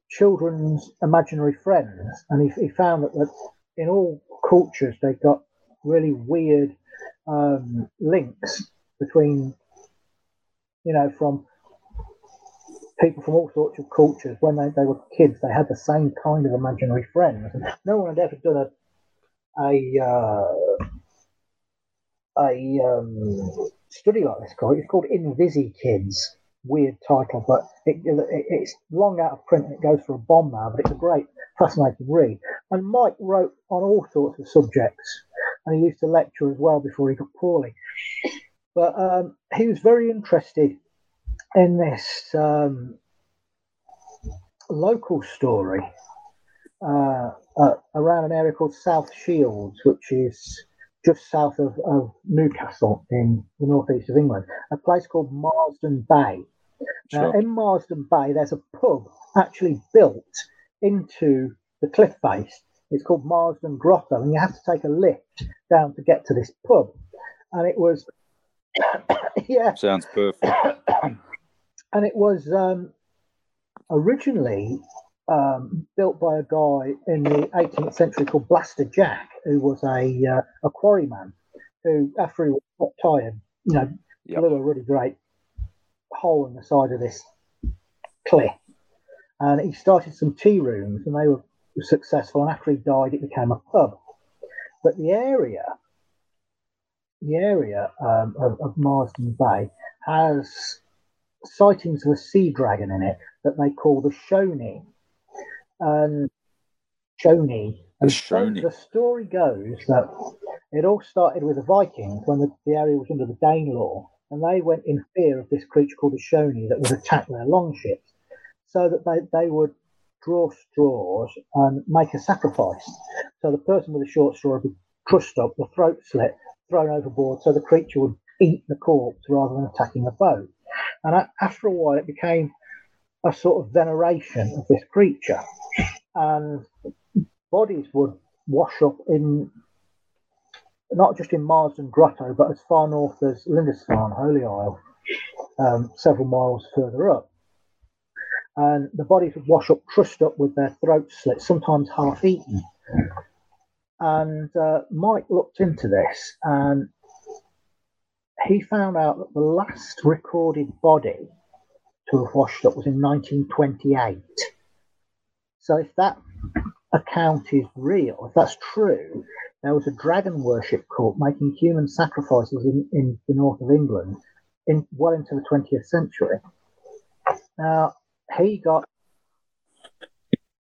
Speaker 2: children's imaginary friends. And he, he found that, that in all cultures, they got really weird um, links between, you know, from people from all sorts of cultures, when they, they were kids, they had the same kind of imaginary friends. And no one had ever done a a uh, a um, study like this. Called it's called Invizikids. Weird title, but it, it, it's long out of print and it goes for a bomb now. But it's a great, fascinating read. And Mike wrote on all sorts of subjects, and he used to lecture as well before he got poorly. But um, he was very interested in this um, local story uh, uh, around an area called South Shields, which is just south of, of Newcastle in the northeast of England, a place called Marsden Bay. Sure. in Marsden Bay, there's a pub actually built into the cliff face. It's called Marsden Grotto, and you have to take a lift down to get to this pub. And it was, <coughs> yeah,
Speaker 1: sounds perfect. <coughs>
Speaker 2: and it was um, originally um, built by a guy in the 18th century called Blaster Jack, who was a uh, a quarryman who, after he was tired, you know, yep. blew a really great hole in the side of this cliff. And he started some tea rooms, and they were successful. And after he died, it became a pub. But the area, the area um, of, of Marsden Bay has sightings of a sea dragon in it that they call the Shoni. And Shoni. And
Speaker 1: Shoni.
Speaker 2: the story goes that it all started with the Vikings when the, the area was under the Danelaw, and they went in fear of this creature called the Shoni that would attack their longships, so that they, they would draw straws and make a sacrifice. So the person with the short straw would be crushed up, the throat slit, thrown overboard, so the creature would eat the corpse rather than attacking the boat. And after a while, it became a sort of veneration of this creature, and bodies would wash up in not just in Marsden Grotto, but as far north as Lindisfarne, Holy Isle, um, several miles further up. And the bodies would wash up, trussed up with their throats slit, sometimes half eaten. And uh, Mike looked into this and he found out that the last recorded body to have washed up was in 1928. So if that account is real, if that's true, there was a dragon worship cult making human sacrifices in, in the north of England in well into the 20th century. Now, he got.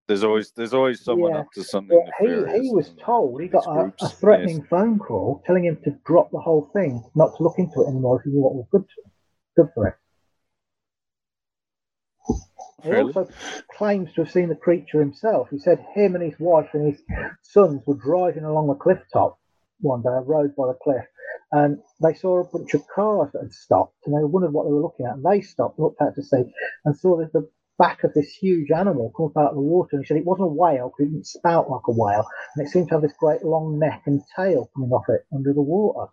Speaker 1: There's always there's always someone yeah, up to something.
Speaker 2: he, he was told he got a, a, threatening yes. phone call telling him to drop the whole thing, not to look into it anymore if he knew what was good to, good for it. He really? also claims to have seen the creature himself. He said him and his wife and his sons were driving along the cliff top one day, a road by the cliff, and they saw a bunch of cars that had stopped, and they wondered what they were looking at. And they stopped, looked out to sea, and saw the, the back of this huge animal come up out of the water. And he said it wasn't a whale because it didn't spout like a whale, and it seemed to have this great long neck and tail coming off it under the water.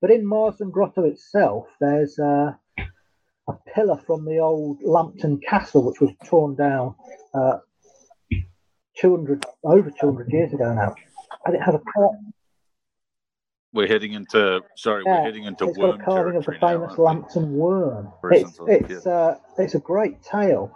Speaker 2: But in Marsden Grotto itself, there's uh, a pillar from the old Lambton Castle, which was torn down uh, 200 over 200 years ago now, and it had a
Speaker 1: we're heading into sorry, yeah, we're heading into
Speaker 2: it's worm got a carving of the famous now, Lambton worm. It's it's uh, it's a great tale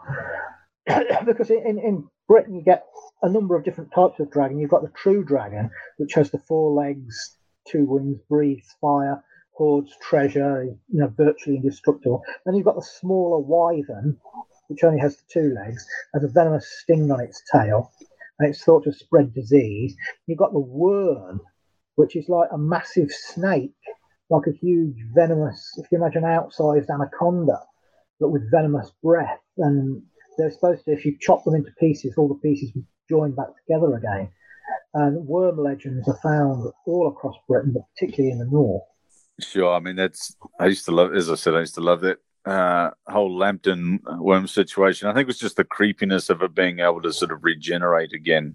Speaker 2: <coughs> because in, in Britain you get a number of different types of dragon. You've got the true dragon, which has the four legs, two wings, breathes fire, hoards treasure, you know, virtually indestructible. Then you've got the smaller wyvern, which only has the two legs, has a venomous sting on its tail, and it's thought to spread disease. You've got the worm, which is like a massive snake, like a huge venomous, if you imagine outsized anaconda, but with venomous breath. And they're supposed to, if you chop them into pieces, all the pieces join back together again. And worm legends are found all across Britain, but particularly in the north.
Speaker 1: Sure. I mean, that's, I used to love, as I said, I used to love that uh, whole Lambton worm situation. I think it was just the creepiness of it being able to sort of regenerate again.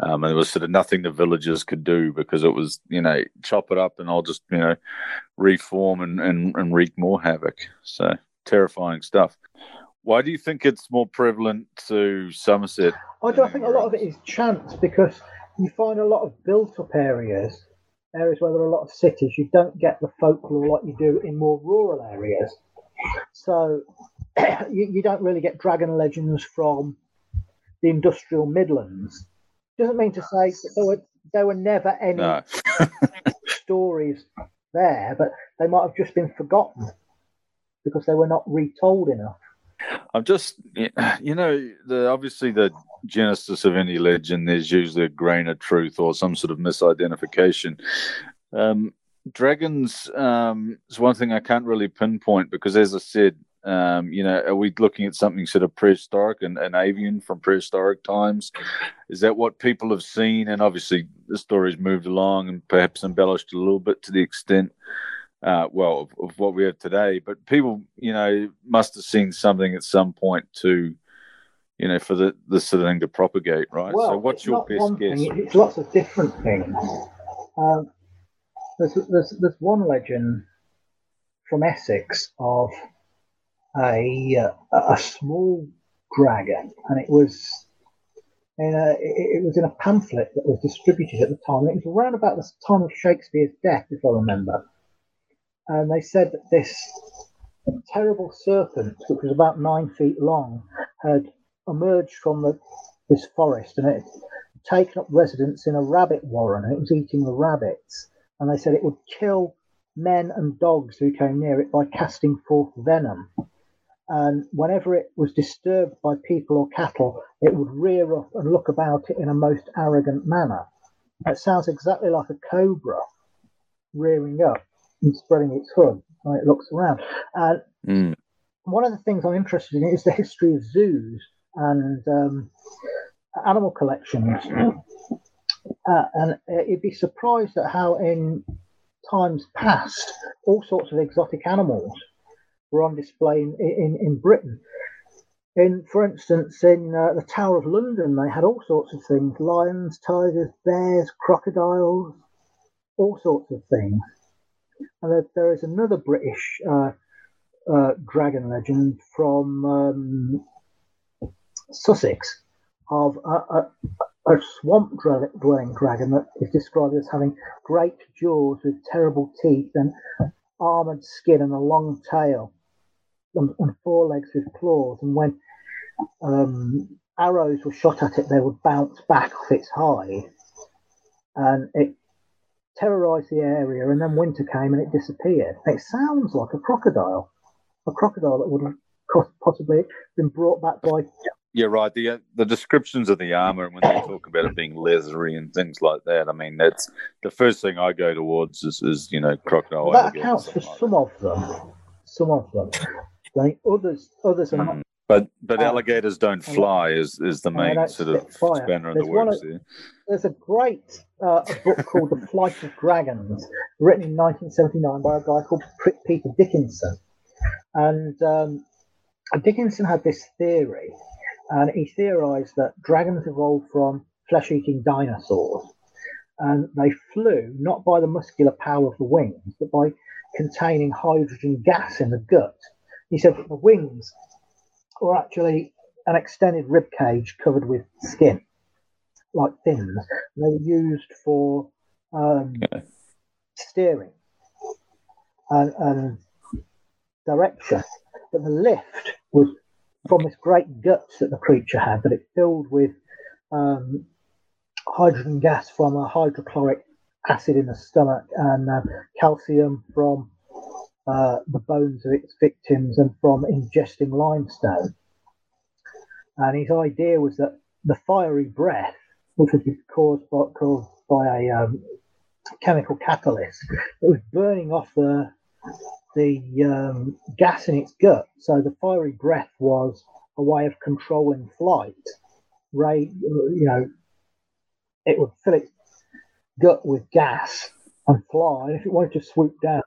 Speaker 1: Um, and there was sort of nothing the villagers could do because it was, you know, chop it up and I'll just, you know, reform and, and, and wreak more havoc. So terrifying stuff. Why do you think it's more prevalent to Somerset?
Speaker 2: I do. I think a lot of it is chance because you find a lot of built-up areas, areas where there are a lot of cities. You don't get the folklore like you do in more rural areas. So <clears throat> you, you don't really get dragon legends from the industrial Midlands doesn't mean to say that there were there were never any no. <laughs> stories there, but they might have just been forgotten because they were not retold enough.
Speaker 1: I'm just, you know, the obviously the genesis of any legend, there's usually a grain of truth or some sort of misidentification. Um, dragons um, is one thing I can't really pinpoint because, as I said, Um, you know, are we looking at something sort of prehistoric and, and avian from prehistoric times? Is that what people have seen? And obviously, the story's moved along and perhaps embellished a little bit to the extent, uh, well, of, of, what we have today. But people, you know, must have seen something at some point to, you know, for the this sort of thing to propagate, right?
Speaker 2: Well,
Speaker 1: so, what's your best guess?
Speaker 2: Thing, it's lots of different things. Um, there's, there's, there's one legend from Essex of a uh, a small dragon, and it was in a it, was in a pamphlet that was distributed at the time. It was around about the time of Shakespeare's death, if I remember. And they said that this terrible serpent, which was about nine feet long, had emerged from the, this forest and it had taken up residence in a rabbit warren and it was eating the rabbits. And they said it would kill men and dogs who came near it by casting forth venom. And whenever it was disturbed by people or cattle, it would rear up and look about it in a most arrogant manner. It sounds exactly like a cobra rearing up and spreading its hood when it looks around. And mm. one of the things I'm interested in is the history of zoos and um, animal collections. <clears throat> Uh, and you'd be surprised at how in times past, all sorts of exotic animals were on display in, in, in Britain. In, for instance, in uh, the Tower of London, they had all sorts of things lions, tigers, bears, crocodiles, all sorts of things. And there, there is another British uh, uh, dragon legend from um, Sussex of a, a, a swamp dwelling dragon that is described as having great jaws with terrible teeth and armored skin and a long tail and, and four legs with claws. And when um, arrows were shot at it, they would bounce back off its hide. And it terrorized the area. And then winter came and it disappeared. It sounds like a crocodile, a crocodile that would have possibly been brought back by
Speaker 1: yeah, right. The uh, the descriptions of the armor and when they talk about it being leathery and things like that, I mean, that's the first thing I go towards is, is you know crocodile.
Speaker 2: That accounts for some of them. Some of them. Like others, others are not. Mm.
Speaker 1: But but alligators don't fly is, is the main sort of spanner in the works. Of,
Speaker 2: there's a great uh, book called The Flight of Dragons, written in 1979 by a guy called Peter Dickinson, and um, Dickinson had this theory and he theorized that dragons evolved from flesh eating dinosaurs. And they flew not by the muscular power of the wings, but by containing hydrogen gas in the gut. He said that the wings were actually an extended rib cage covered with skin, like fins. They were used for um, steering and, and direction. But the lift was from this great guts that the creature had that it filled with um, hydrogen gas from a hydrochloric acid in the stomach and uh, calcium from uh, the bones of its victims and from ingesting limestone. And his idea was that the fiery breath, which was caused by, caused by a um, chemical catalyst, it was burning off the the um, gas in its gut. So the fiery breath was a way of controlling flight. Ray, you know, it would fill its gut with gas and fly. And if it wanted to swoop down,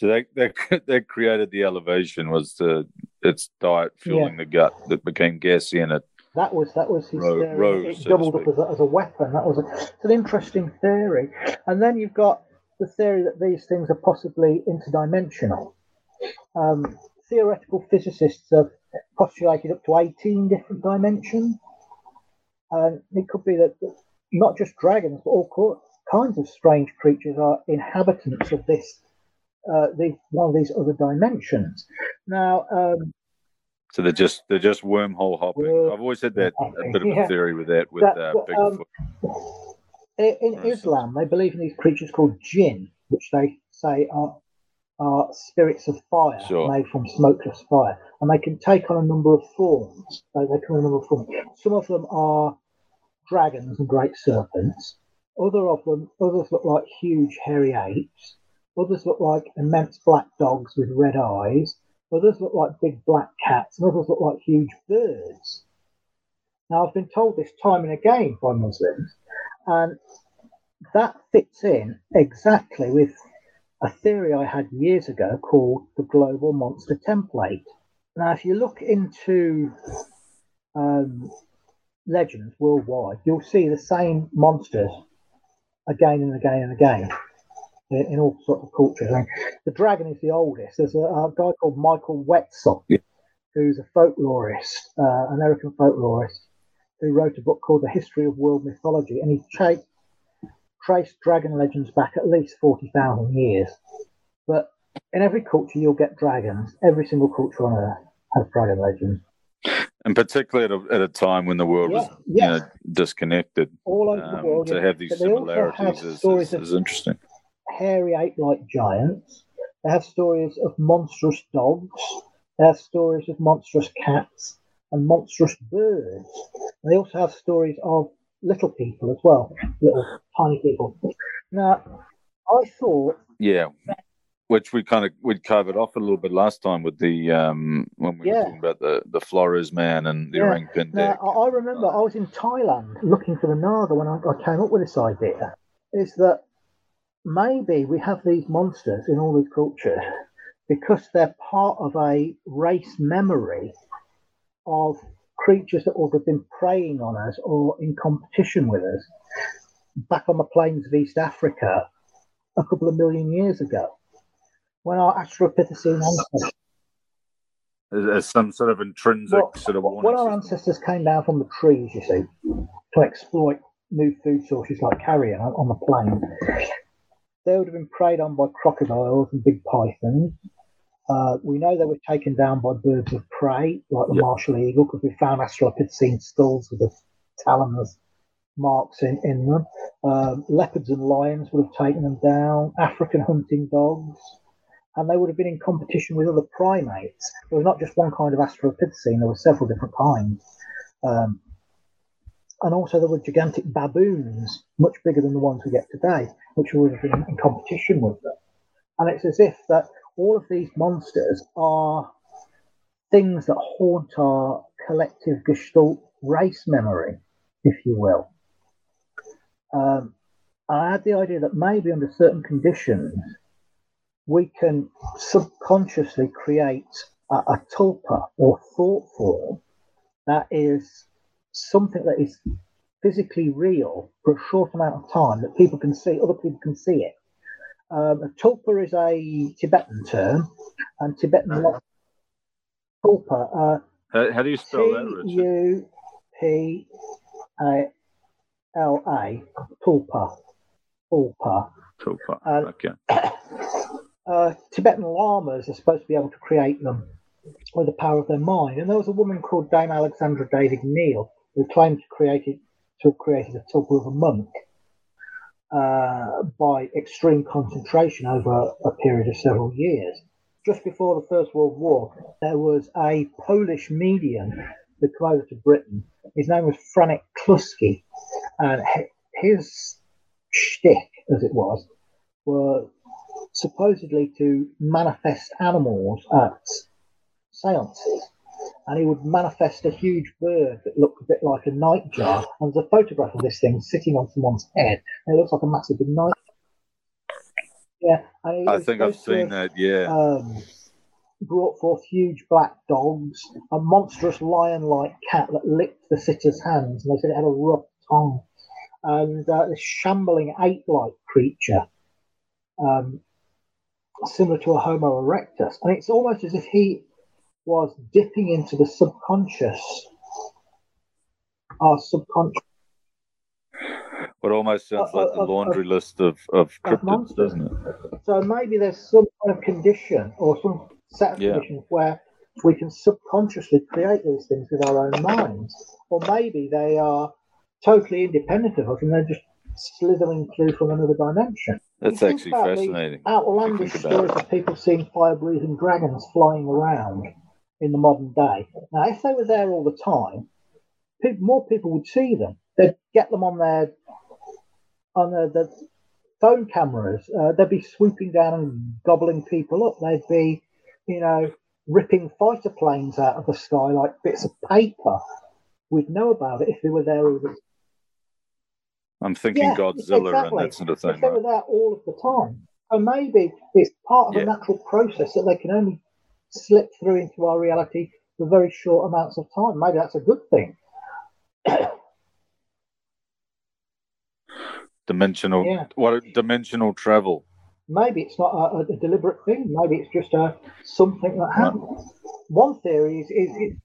Speaker 1: so that that <laughs> that created the elevation was the its diet fueling yeah. the gut that became gassy and it.
Speaker 2: That was that was his ro- rose, it so doubled up as a, as a, weapon. That was a, it's an interesting theory. And then you've got the theory that these things are possibly interdimensional. Um, theoretical physicists have postulated up to 18 different dimensions. And it could be that not just dragons, but all kinds of strange creatures are inhabitants of this, uh, the, one of these other dimensions. Now, um,
Speaker 1: so they're just they're just wormhole hopping. I've always had that a bit of a theory with that with that, uh, Bigfoot. Um,
Speaker 2: in Islam, they believe in these creatures called jinn, which they say are are spirits of fire sure. made from smokeless fire, and they can take on a number of forms. They, they come in a number of forms. Some of them are dragons and great serpents. Other of them, others look like huge hairy apes. Others look like immense black dogs with red eyes. others look like big black cats, and others look like huge birds. Now, I've been told this time and again by Muslims, and that fits in exactly with a theory I had years ago called the global monster template. Now, if you look into um, legends worldwide, you'll see the same monsters again and again and again in, all sorts of cultures. Mean, the dragon is the oldest. There's a, a guy called Michael Witzel, yeah. who's a folklorist, uh, American folklorist, who wrote a book called The History of World Mythology, and he tra- traced dragon legends back at least 40,000 years. But in every culture, you'll get dragons. Every single culture on Earth has dragon legends.
Speaker 1: And particularly at a, at a time when the world yeah, was you know, disconnected.
Speaker 2: All over um, the world.
Speaker 1: To have these similarities is, is, is interesting.
Speaker 2: Hairy ape like giants. They have stories of monstrous dogs. They have stories of monstrous cats and monstrous birds. And they also have stories of little people as well, little tiny people. Now, I thought.
Speaker 1: Yeah. Which we kind of we covered off a little bit last time with the um when we yeah. were talking about the the Flores man and the yeah. orang pendek.
Speaker 2: Now, I remember I was in Thailand looking for the Naga when I, I came up with this idea. Is that maybe we have these monsters in all these cultures because they're part of a race memory of creatures that would have been preying on us or in competition with us back on the plains of East Africa a couple of million years ago when our Australopithecine ancestors.
Speaker 1: As some sort of intrinsic well, sort of.
Speaker 2: When our ancestors came down from the trees, you see, to exploit new food sources like carrion on the plains, they would have been preyed on by crocodiles and big pythons. Uh, we know they were taken down by birds of prey, like the yep. martial eagle, because we found Australopithecine skulls with the talons marks in, in them. Um, leopards and lions would have taken them down, African hunting dogs, and they would have been in competition with other primates. There was not just one kind of Australopithecine, there were several different kinds. Um, and also there were gigantic baboons, much bigger than the ones we get today, which would have been in competition with them. And it's as if that all of these monsters are things that haunt our collective Gestalt race memory, if you will. Um, I had the idea that maybe under certain conditions, we can subconsciously create a, a tulpa or thought form that is something that is physically real for a short amount of time that people can see, other people can see it. Um, tulpa is a Tibetan term, and Tibetan uh-huh. tulpa. Uh,
Speaker 1: how, how, do you spell that?
Speaker 2: T U P A L A tulpa. Tulpa.
Speaker 1: Tulpa. Uh, okay. <coughs>
Speaker 2: Uh, Tibetan lamas are supposed to be able to create them with the power of their mind. And there was a woman called Dame Alexandra David Néel who claimed to create it, to have created a tulpa of a monk uh, by extreme concentration over a period of several years. Just before the First World War, there was a Polish medium who came over to Britain. His name was Franek Kluski, and his shtick, as it was, were supposedly to manifest animals at seances and he would manifest a huge bird that looked a bit like a nightjar. And there's a photograph of this thing sitting on someone's head, and it looks like a massive night. Yeah,
Speaker 1: I think I've seen that. Yeah.
Speaker 2: Um, brought forth huge black dogs, a monstrous lion-like cat that licked the sitter's hands, and they said it had a rough tongue, and uh, this shambling ape-like creature, um, similar to a Homo erectus, and it's almost as if he was dipping into the subconscious, our subconscious.
Speaker 1: It almost sounds uh, like the laundry list of, of cryptids, doesn't it?
Speaker 2: So maybe there's some kind of condition or some set of yeah. conditions where we can subconsciously create these things with our own minds. Or maybe they are totally independent of us and they're just slithering through from another dimension.
Speaker 1: That's actually fascinating.
Speaker 2: Outlandish stories of people seeing fire breathing dragons flying around in the modern day. Now, if they were there all the time, people, more people would see them. They'd get them on their on their, their phone cameras. Uh, they'd be swooping down and gobbling people up. They'd be, you know, ripping fighter planes out of the sky like bits of paper. We'd know about it if they were there all the
Speaker 1: I'm thinking
Speaker 2: Yeah,
Speaker 1: Godzilla
Speaker 2: exactly.
Speaker 1: and that sort of thing.
Speaker 2: if they were
Speaker 1: Right?
Speaker 2: there all of the time. So maybe it's part of
Speaker 1: Yeah.
Speaker 2: a natural process that they can only slip through into our reality for very short amounts of time. Maybe that's a good thing. <coughs>
Speaker 1: Dimensional.
Speaker 2: Yeah.
Speaker 1: What dimensional travel?
Speaker 2: Maybe it's not a, a deliberate thing. Maybe it's just a something that happens. One theory is, is, is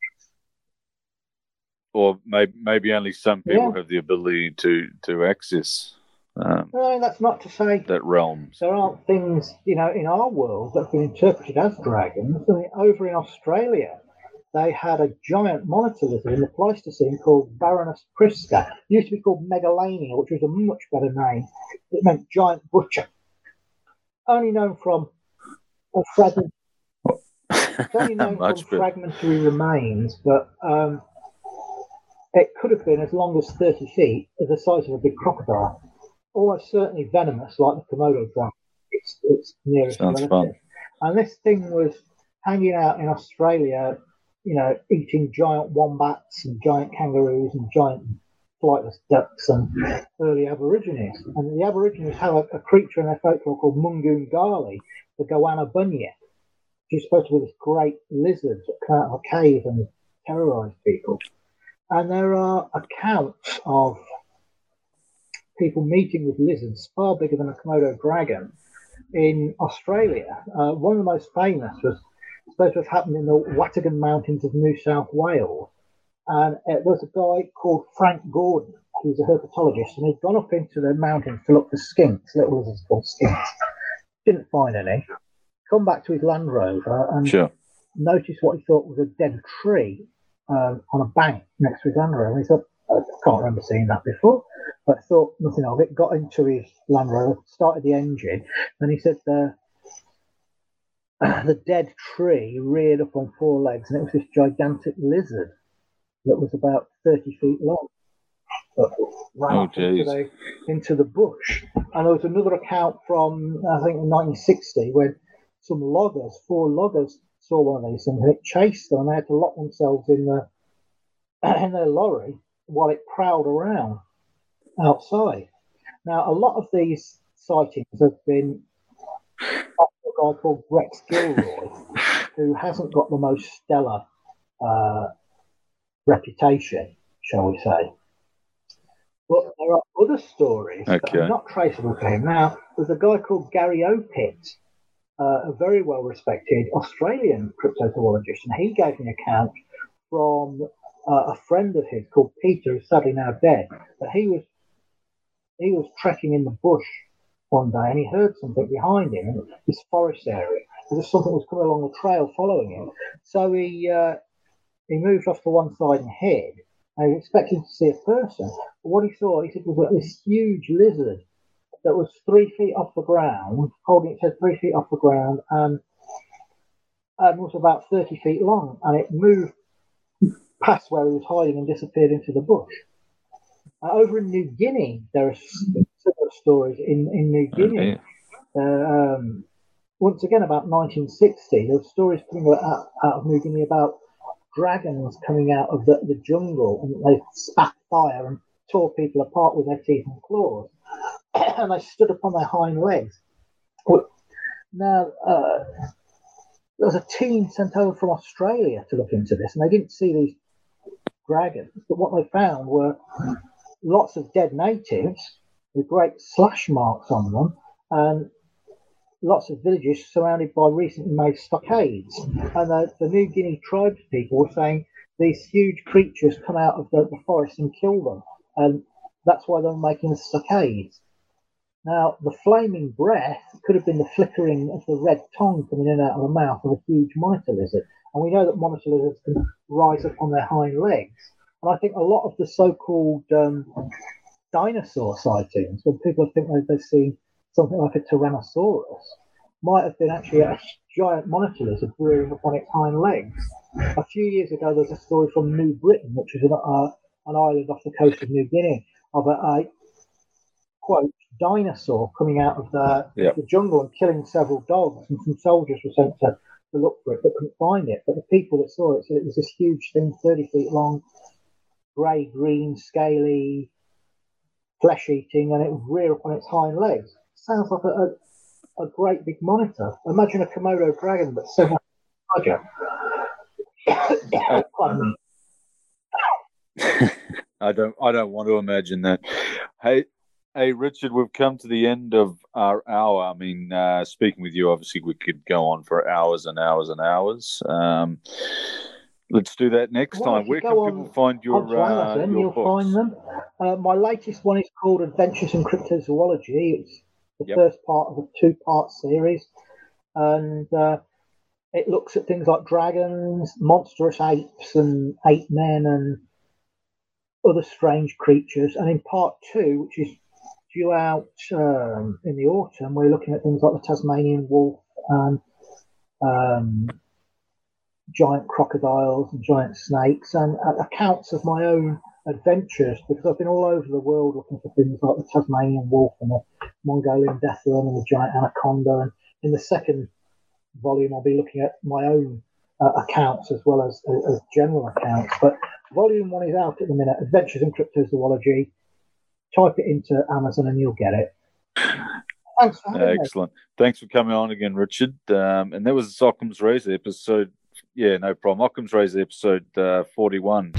Speaker 1: or maybe maybe only some people
Speaker 2: Yeah.
Speaker 1: have the ability to to access um,
Speaker 2: no, that's not to say
Speaker 1: that realm.
Speaker 2: there aren't things, you know, in our world that have been interpreted as dragons. I mean, over in Australia, they had a giant monitor lizard in the Pleistocene called Varanus prisca. It used to be called Megalania, which was a much better name. It meant giant butcher. Only known from a fragment, <laughs> only known from
Speaker 1: better.
Speaker 2: fragmentary remains, but um, it could have been as long as 30 feet, as the size of a big crocodile. Almost certainly venomous, like the Komodo dragon. It's, it's nearest
Speaker 1: Sounds
Speaker 2: relative.
Speaker 1: fun.
Speaker 2: And this thing was hanging out in Australia, you know, eating giant wombats and giant kangaroos and giant flightless ducks and early Aborigines. And the Aborigines have a, a creature in their folklore called Mungungali, the goanna bunya, which is supposed to be this great lizard that come out of a cave and terrorize people. And there are accounts of people meeting with lizards far bigger than a Komodo dragon in Australia. Uh, one of the most famous was supposed to have happened in the Watagan Mountains of New South Wales. And uh, there's a guy called Frank Gordon, who's a herpetologist, and he'd gone up into the mountains to look for skinks, little lizards called skinks. Didn't find any. Come back to his Land Rover and
Speaker 1: Sure.
Speaker 2: noticed what he thought was a dead tree um, on a bank next to his Land Rover. And he thought, I can't remember seeing that before, but thought nothing of it. Got into his Land Rover, started the engine, and he said the <clears throat> the dead tree reared up on four legs, and it was this gigantic lizard that was about thirty feet long. Ran
Speaker 1: Oh,
Speaker 2: into the, into the bush. And there was another account from I think in 1960 when some loggers, four loggers, saw one of these things and it chased them and they had to lock themselves in the <clears throat> in their lorry while it prowled around outside. Now, a lot of these sightings have been off a guy called Rex Gilroy, who hasn't got the most stellar uh, reputation, shall we say. But there are other stories that are not traceable to him. Now, there's a guy called Gary Opit, uh, a very well respected Australian cryptozoologist, and he gave an account from uh, a friend of his called Peter, who's sadly now dead, that he was he was trekking in the bush one day and he heard something behind him this forest area. There was something was coming along the trail following him. So he uh, he moved off to one side and hid. And he was expecting to see a person. But what he saw, he said, was this huge lizard that was three feet off the ground, holding its head three feet off the ground, and, and was about 30 feet long. And it moved past where he was hiding and disappeared into the bush. Uh, over in New Guinea, there are similar stories in, in New Guinea.
Speaker 1: Yeah.
Speaker 2: Uh, um, once again, about 1960, there were stories coming out, out of New Guinea about dragons coming out of the, the jungle and they spat fire and tore people apart with their teeth and claws. <coughs> and they stood up on their hind legs. Now, uh, there was a team sent over from Australia to look into this, and they didn't see these dragons, but what they found were lots of dead natives with great slash marks on them, and lots of villages surrounded by recently made stockades. And the, the New Guinea tribes people were saying these huge creatures come out of the, the forest and kill them, and that's why they were making stockades. Now, the flaming breath could have been the flickering of the red tongue coming in out of the mouth of a huge monitor lizard. And we know that monitor lizards can rise up on their hind legs. And I think a lot of the so called um, dinosaur sightings, when people think they've seen something like a Tyrannosaurus, might have been actually a giant monitor lizard rearing up on its hind legs. A few years ago, there was a story from New Britain, which is an, uh, an island off the coast of New Guinea, of a, a quote dinosaur coming out of the,
Speaker 1: Yeah.
Speaker 2: the jungle and killing several dogs, and some soldiers were sent to, to look for it but couldn't find it. But the people that saw it said it was this huge thing, 30 feet long, grey green, scaly, flesh eating, and it would rear up on its hind legs. Sounds like a, a, a great big monitor. Imagine a Komodo dragon, but so much larger. <coughs> <laughs>
Speaker 1: I don't. I don't want to imagine that. Hey, hey, Richard, we've come to the end of our hour. I mean, uh, speaking with you, obviously, we could go on for hours and hours and hours. Um, let's do that next
Speaker 2: Well,
Speaker 1: time. Where can
Speaker 2: on-
Speaker 1: people find your,
Speaker 2: On
Speaker 1: uh, your
Speaker 2: you'll
Speaker 1: books?
Speaker 2: find them. Uh, my latest one is called Adventures in Cryptozoology. It's the
Speaker 1: Yep.
Speaker 2: first part of a two-part series, and uh, it looks at things like dragons, monstrous apes, and ape men, and other strange creatures. And in part two, which is due out um, in the autumn, we're looking at things like the Tasmanian wolf and um, giant crocodiles and giant snakes, and uh, accounts of my own adventures because I've been all over the world looking for things like the Tasmanian wolf and the Mongolian death worm and the giant anaconda. And in the second volume, I'll be looking at my own uh, accounts as well as, as general accounts. But volume one is out at the minute Adventures in Cryptozoology. Type it into Amazon and you'll get it. Thanks having me.
Speaker 1: Excellent. Thanks for coming on again, Richard. Um, and that was Occam's Razor episode. Yeah, no problem. Occam's Razor episode uh, 41.